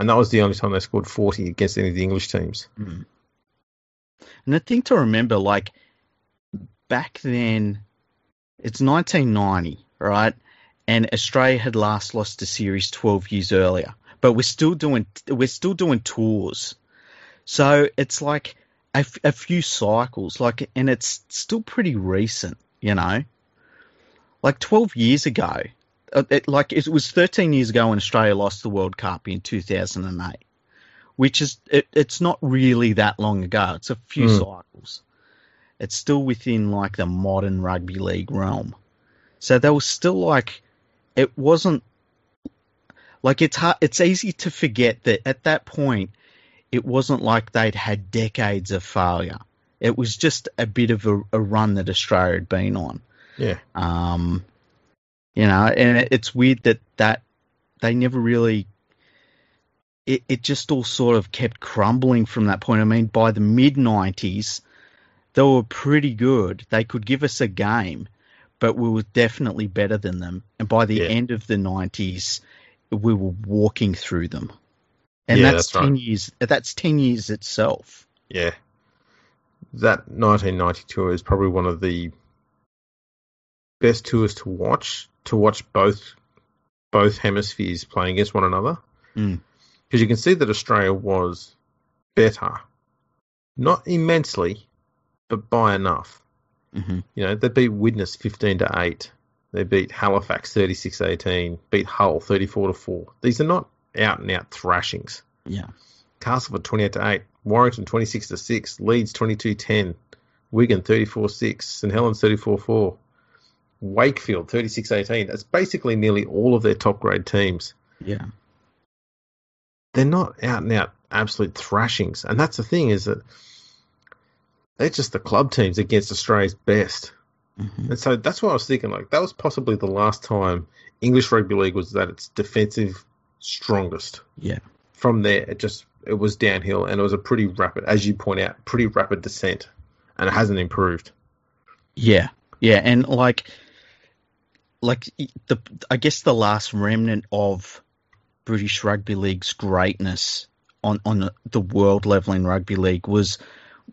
And that was the only time they scored 40 against any of the English teams. Mm. And the thing to remember, like back then, it's 1990, right? And Australia had last lost a series 12 years earlier, but we're still doing we're still doing tours, so it's like a, few cycles, like, and it's still pretty recent, you know. Like 12 years ago, it, like it was 13 years ago when Australia lost the World Cup in 2008 which is it, it's not really that long ago. It's a few Mm. cycles. It's still within like the modern rugby league realm. So there was still like it wasn't like it's hard, it's easy to forget that at that point it wasn't like they'd had decades of failure. It was just a bit of a, a run that Australia had been on. Yeah. Um, you know, and it's weird that that they never really. It, it just all sort of kept crumbling from that point. I mean, by the mid '90s, they were pretty good. They could give us a game, but we were definitely better than them. And by the Yeah. end of the '90s, we were walking through them. And Yeah, that's, that's right. ten years. That's ten years itself. Yeah. That 1992 is probably one of the best tours to watch, to watch both both hemispheres playing against one another. Mm. Because you can see that Australia was better. Not immensely, but by enough. hmm You know, they beat Widnes 15 to 8. They beat Halifax 36 18, beat Hull 34 to 4. These are not out and out thrashings. Yeah. Castleford 28 to 8, Warrington 26 to 6, Leeds 22 10, Wigan 34 6, St Helens 34 4, Wakefield 36 18. That's basically nearly all of their top grade teams. Yeah. They're not out and out absolute thrashings. And that's the thing is that they're just the club teams against Australia's best. hmm And so that's what I was thinking. Like that was possibly the last time English rugby league was at its defensive strongest. Yeah. From there, it just it was downhill, and it was a pretty rapid, as you point out, pretty rapid descent, and it hasn't improved. Yeah, yeah, and like, like the I guess the last remnant of British rugby league's greatness on on the world level in rugby league was,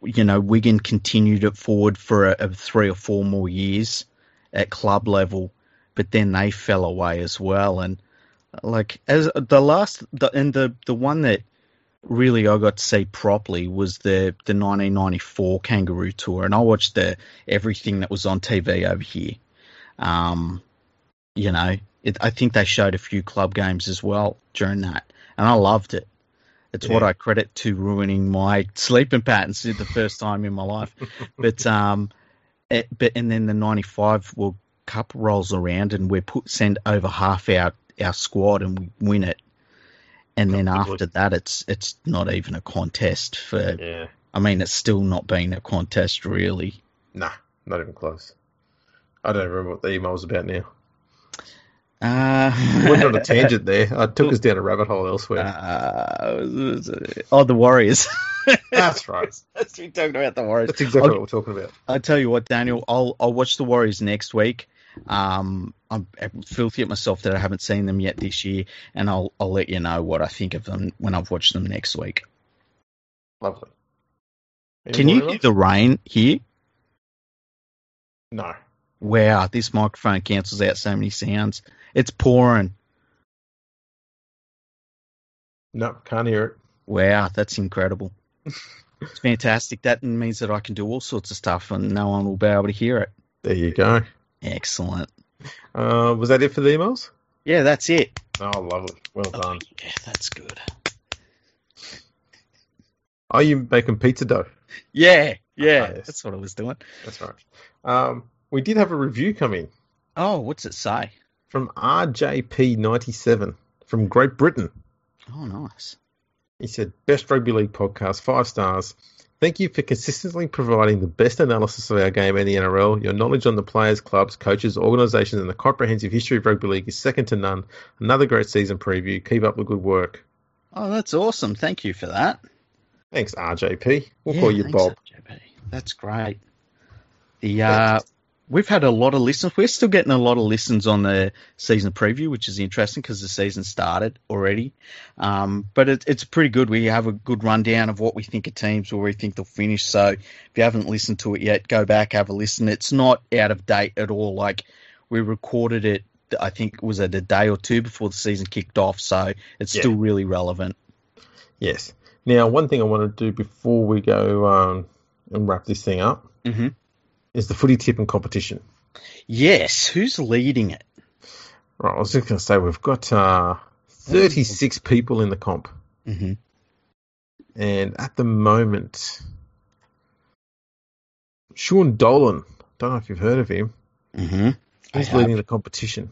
you know, Wigan continued it forward for a, a three or four more years at club level, but then they fell away as well. And like as the last, the, and the the one that really I got to see properly was the the 1994 Kangaroo Tour, and I watched the everything that was on TV over here. Um, you know, it, I think they showed a few club games as well during that, and I loved it. It's what I credit to ruining my sleeping patterns for the first time in my life. but um, it, but and then the '95 World Cup rolls around, and we put send over half our our squad, and we win it. And then after that, it's it's not even a contest for. Yeah. I mean, it's still not been a contest really. Nah, not even close. I don't remember what the email was about now. Uh, Went on a tangent there. I took us down a rabbit hole elsewhere. Uh, oh, the Warriors. That's right. That's we talking about the Warriors. That's exactly I'll, what we're talking about. I'll tell you what, Daniel. I'll I'll watch the Warriors next week. Um, I'm filthy at myself that I haven't seen them yet this year, and I'll I'll let you know what I think of them when I've watched them next week. Lovely. Any Can you hear the rain here? No. Wow, this microphone cancels out so many sounds. It's pouring. No, can't hear it. Wow, that's incredible. it's fantastic. That means that I can do all sorts of stuff and no one will be able to hear it. There you go. Excellent. Uh, was that it for the emails? Yeah, that's it. Oh, lovely. Well done. Yeah, that's good. Are you making pizza dough? Yeah, yeah, Ah, yes. that's what I was doing. That's right. Um, we did have a review come in Oh, what's it say? from RJP97 from Great Britain. Oh, nice. He said, Best Rugby League podcast, five stars. Thank you for consistently providing the best analysis of our game in the NRL. Your knowledge on the players, clubs, coaches, organisations, and the comprehensive history of rugby league is second to none. Another great season preview. Keep up the good work. Oh, that's awesome. Thank you for that. Thanks, RJP. We'll Yeah, call you thanks, Bob. RJP. That's great. The uh, we've had a lot of listens. We're still getting a lot of listens on the season preview, which is interesting because the season started already. Um, but it, it's pretty good. We have a good rundown of what we think of teams, where we think they'll finish. So if you haven't listened to it yet, go back have a listen. It's not out of date at all. Like we recorded it. I think it was it a day or two before the season kicked off, so it's Yeah. still really relevant. Yes. Now, one thing I want to do before we go um, and wrap this thing up Mhm. Is the footy tipping competition. Yes, who's leading it? Right, I was just going to say we've got uh, 36 people in the comp, hmm and at the moment, Shawn Dollin. Don't know if you've heard of him. hmm He's leading the competition.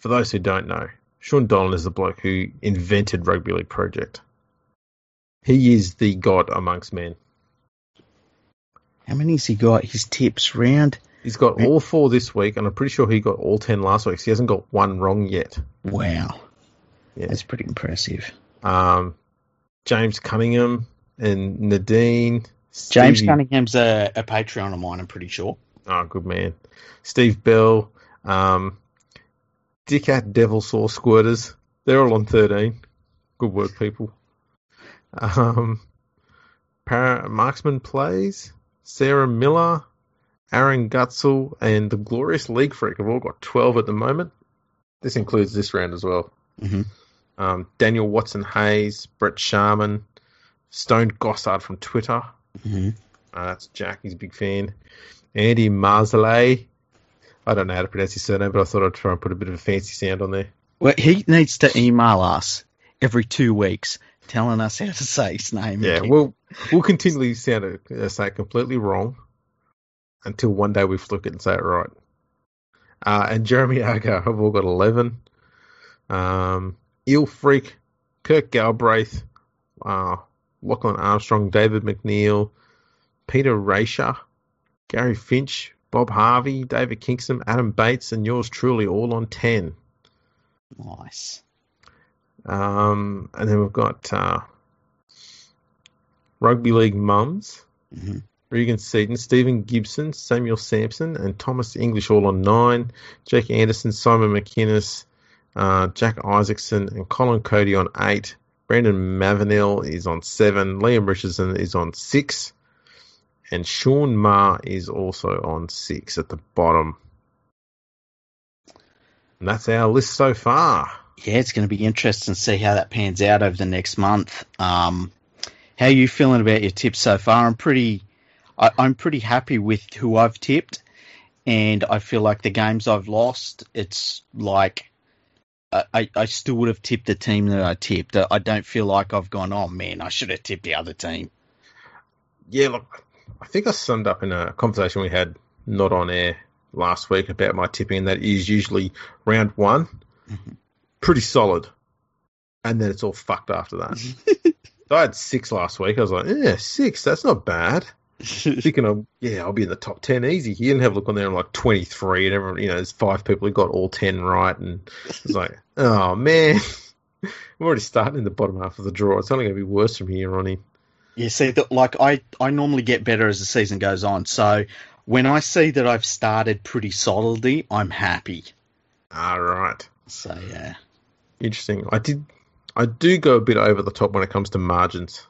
For those who don't know, Shawn Dollin is the bloke who invented Rugby League Project. He is the god amongst men. How many's he got? His tips round. He's got all four this week, and I'm pretty sure he got all ten last week. So he hasn't got one wrong yet. Wow, Yeah. that's pretty impressive. Um, James Cunningham and Nadine. James Stevie- Cunningham's a, a Patreon of mine. I'm pretty sure. Oh, good man. Steve Bell. Um, Dick at Devil Saw Squirters. They're all on 13. Good work, people. Um, Para- Marksman Plays. Sarah Miller. Aaron Gutzel. And the Glorious League Freak have all got 12 at the moment. This includes this round as well. Mhm. Um, Daniel Watson Hayes. Brett Sharman. Stone Gossard from Twitter. hmm Uh, that's Jack. He's a big fan. Andy Marzalay. I don't know how to pronounce his surname, but I thought I'd try and put a bit of a fancy sound on there. Well, he needs to email us every two weeks, telling us how to say his name. Yeah, again. we'll we'll continually sound it, uh, say it completely wrong until one day we fluke it and say it right. Uh, and Jeremy Aga have all got eleven. Um, Eel Freak, Kirk Galbraith, uh, Lachlan Armstrong, David McNeil, Peter Raisha, Gary Finch, Bob Harvey, David Kingston, Adam Bates, and yours truly all on ten. nice. Um, and then we've got uh, Rugby League Mums, hmm Regan Seaton, Stephen Gibson, Samuel Sampson, and Thomas English all on nine. Jake Anderson, Simon McInnes, uh, Jack Isaacson, and Colin Cody on eight. Brandon Mavanel is on seven. Liam Richardson is on six. And Sean Ma is also on six at the bottom. And that's our list so far. Yeah, it's going to be interesting to see how that pans out over the next month. Um, how are you feeling about your tips so far? I'm pretty, I, I'm pretty happy with who I've tipped, and I feel like the games I've lost, it's like I, I still would have tipped the team that I tipped. I don't feel like I've gone, oh man, I should have tipped the other team. Yeah, look, I think I summed up in a conversation we had not on air last week about my tipping, and that is usually round one, mm-hmm. pretty solid, and then it's all fucked after that. I had six last week. I was like, yeah, six, that's not bad. Thinking of yeah, I'll be in the top ten easy. He didn't have a look on there. I'm like 23, and everyone, you know, there's five people who got all ten right, and it's like, oh man, I'm already starting in the bottom half of the draw. It's only going to be worse from here on in. Yeah, see, that like I I normally get better as the season goes on. So when I see that I've started pretty solidly, I'm happy. All right. So yeah, interesting. I did. I do go a bit over the top when it comes to margins.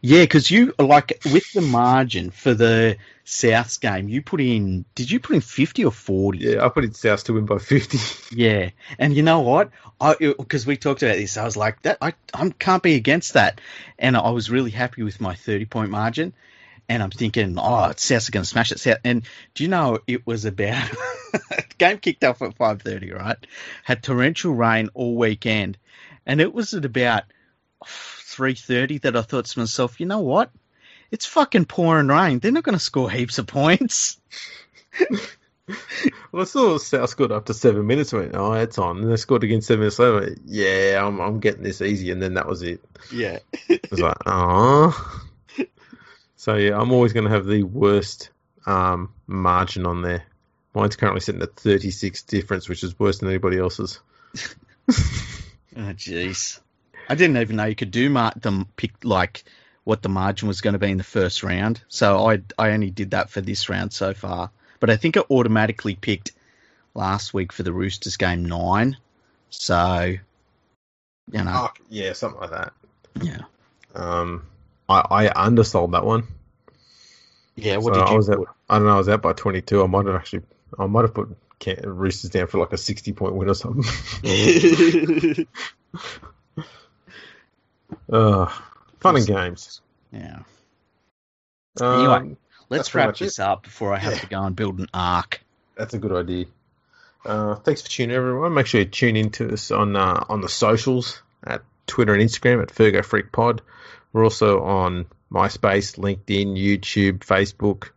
Yeah, because you like with the margin for the Souths game, you put in. Did you put in fifty or forty? Yeah, I put in Souths to win by fifty. Yeah, and you know what? I because we talked about this, I was like that. I I can't be against that, and I was really happy with my thirty point margin. And I'm thinking, oh, Souths going to smash it. South. And do you know it was about game kicked off at five thirty, right? Had torrential rain all weekend, and it was at about 3.30 that I thought to myself, you know what? It's fucking pouring rain. They're not going to score heaps of points. well, I saw South scored after seven minutes. I went, oh, it's on. And they scored again seven minutes later. Went, yeah, I'm, I'm getting this easy. And then that was it. Yeah. I was like, oh. So, yeah, I'm always going to have the worst um, margin on there. Mine's currently sitting at 36 difference, which is worse than anybody else's. oh, jeez. I didn't even know you could do mar- them pick like what the margin was going to be in the first round. So I I only did that for this round so far. But I think it automatically picked last week for the Roosters game nine. So you know, oh, yeah, something like that. Yeah. Um, I I undersold that one. Yeah, what so did you? I was at, I don't know. I was out by twenty two. I might have actually. I might have put Roosters down for like a sixty point win or something. Uh, fun and games. Yeah. Um, anyway, let's wrap this it. up before I have yeah. to go and build an ark. That's a good idea. Uh, thanks for tuning in, everyone. Make sure you tune in to us on uh, on the socials at Twitter and Instagram at Fergo Freak Pod. We're also on MySpace, LinkedIn, YouTube, Facebook.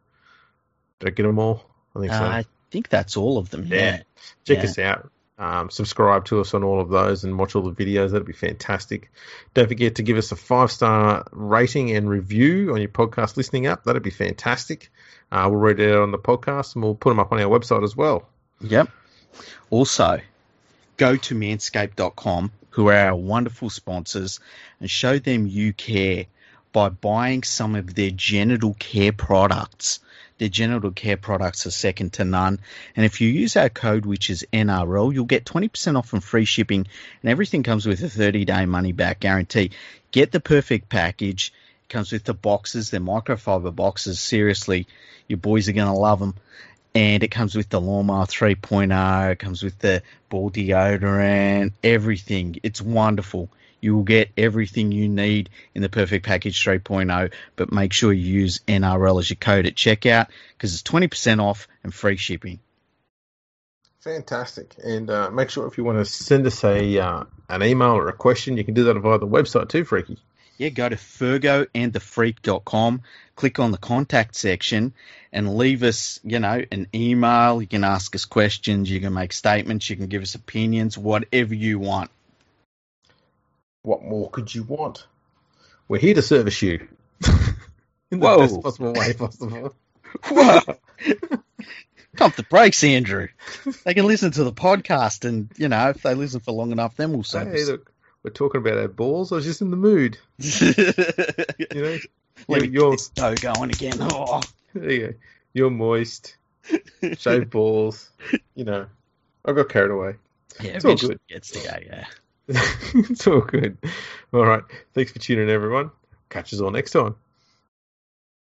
Did I get them all? I think so. Uh, I think that's all of them. Yeah. yeah. Check yeah. us out um, subscribe to us on all of those and watch all the videos. That'd be fantastic. Don't forget to give us a five star rating and review on your podcast listening app. That'd be fantastic. Uh, we'll read it out on the podcast and we'll put them up on our website as well. Yep. Also, go to manscaped.com, who are our wonderful sponsors, and show them you care by buying some of their genital care products. Their genital care products are second to none. And if you use our code, which is NRL, you'll get 20% off and free shipping. And everything comes with a 30 day money back guarantee. Get the perfect package. It comes with the boxes, they're microfiber boxes. Seriously, your boys are going to love them and it comes with the lawnmower 3.0 it comes with the ball deodorant everything it's wonderful you will get everything you need in the Perfect Package 3.0, but make sure you use NRL as your code at checkout because it's 20% off and free shipping. Fantastic. And uh, make sure if you want to send us a uh, an email or a question, you can do that via the website too, Freaky. Yeah, go to fergoandthefreak.com, click on the contact section, and leave us, you know, an email. You can ask us questions, you can make statements, you can give us opinions, whatever you want. What more could you want? We're here to service you in the Whoa. best possible way possible. Whoa! Pump the brakes, Andrew. They can listen to the podcast, and you know, if they listen for long enough, then we'll service. Hey, look, we're talking about our balls. I was just in the mood. you know, let me you're, this going again. Oh. There you go. You're moist. Shaved balls. You know, I got carried away. Yeah, it's all good. Gets to go. Yeah. it's all good. All right. Thanks for tuning in, everyone. Catch us all next time.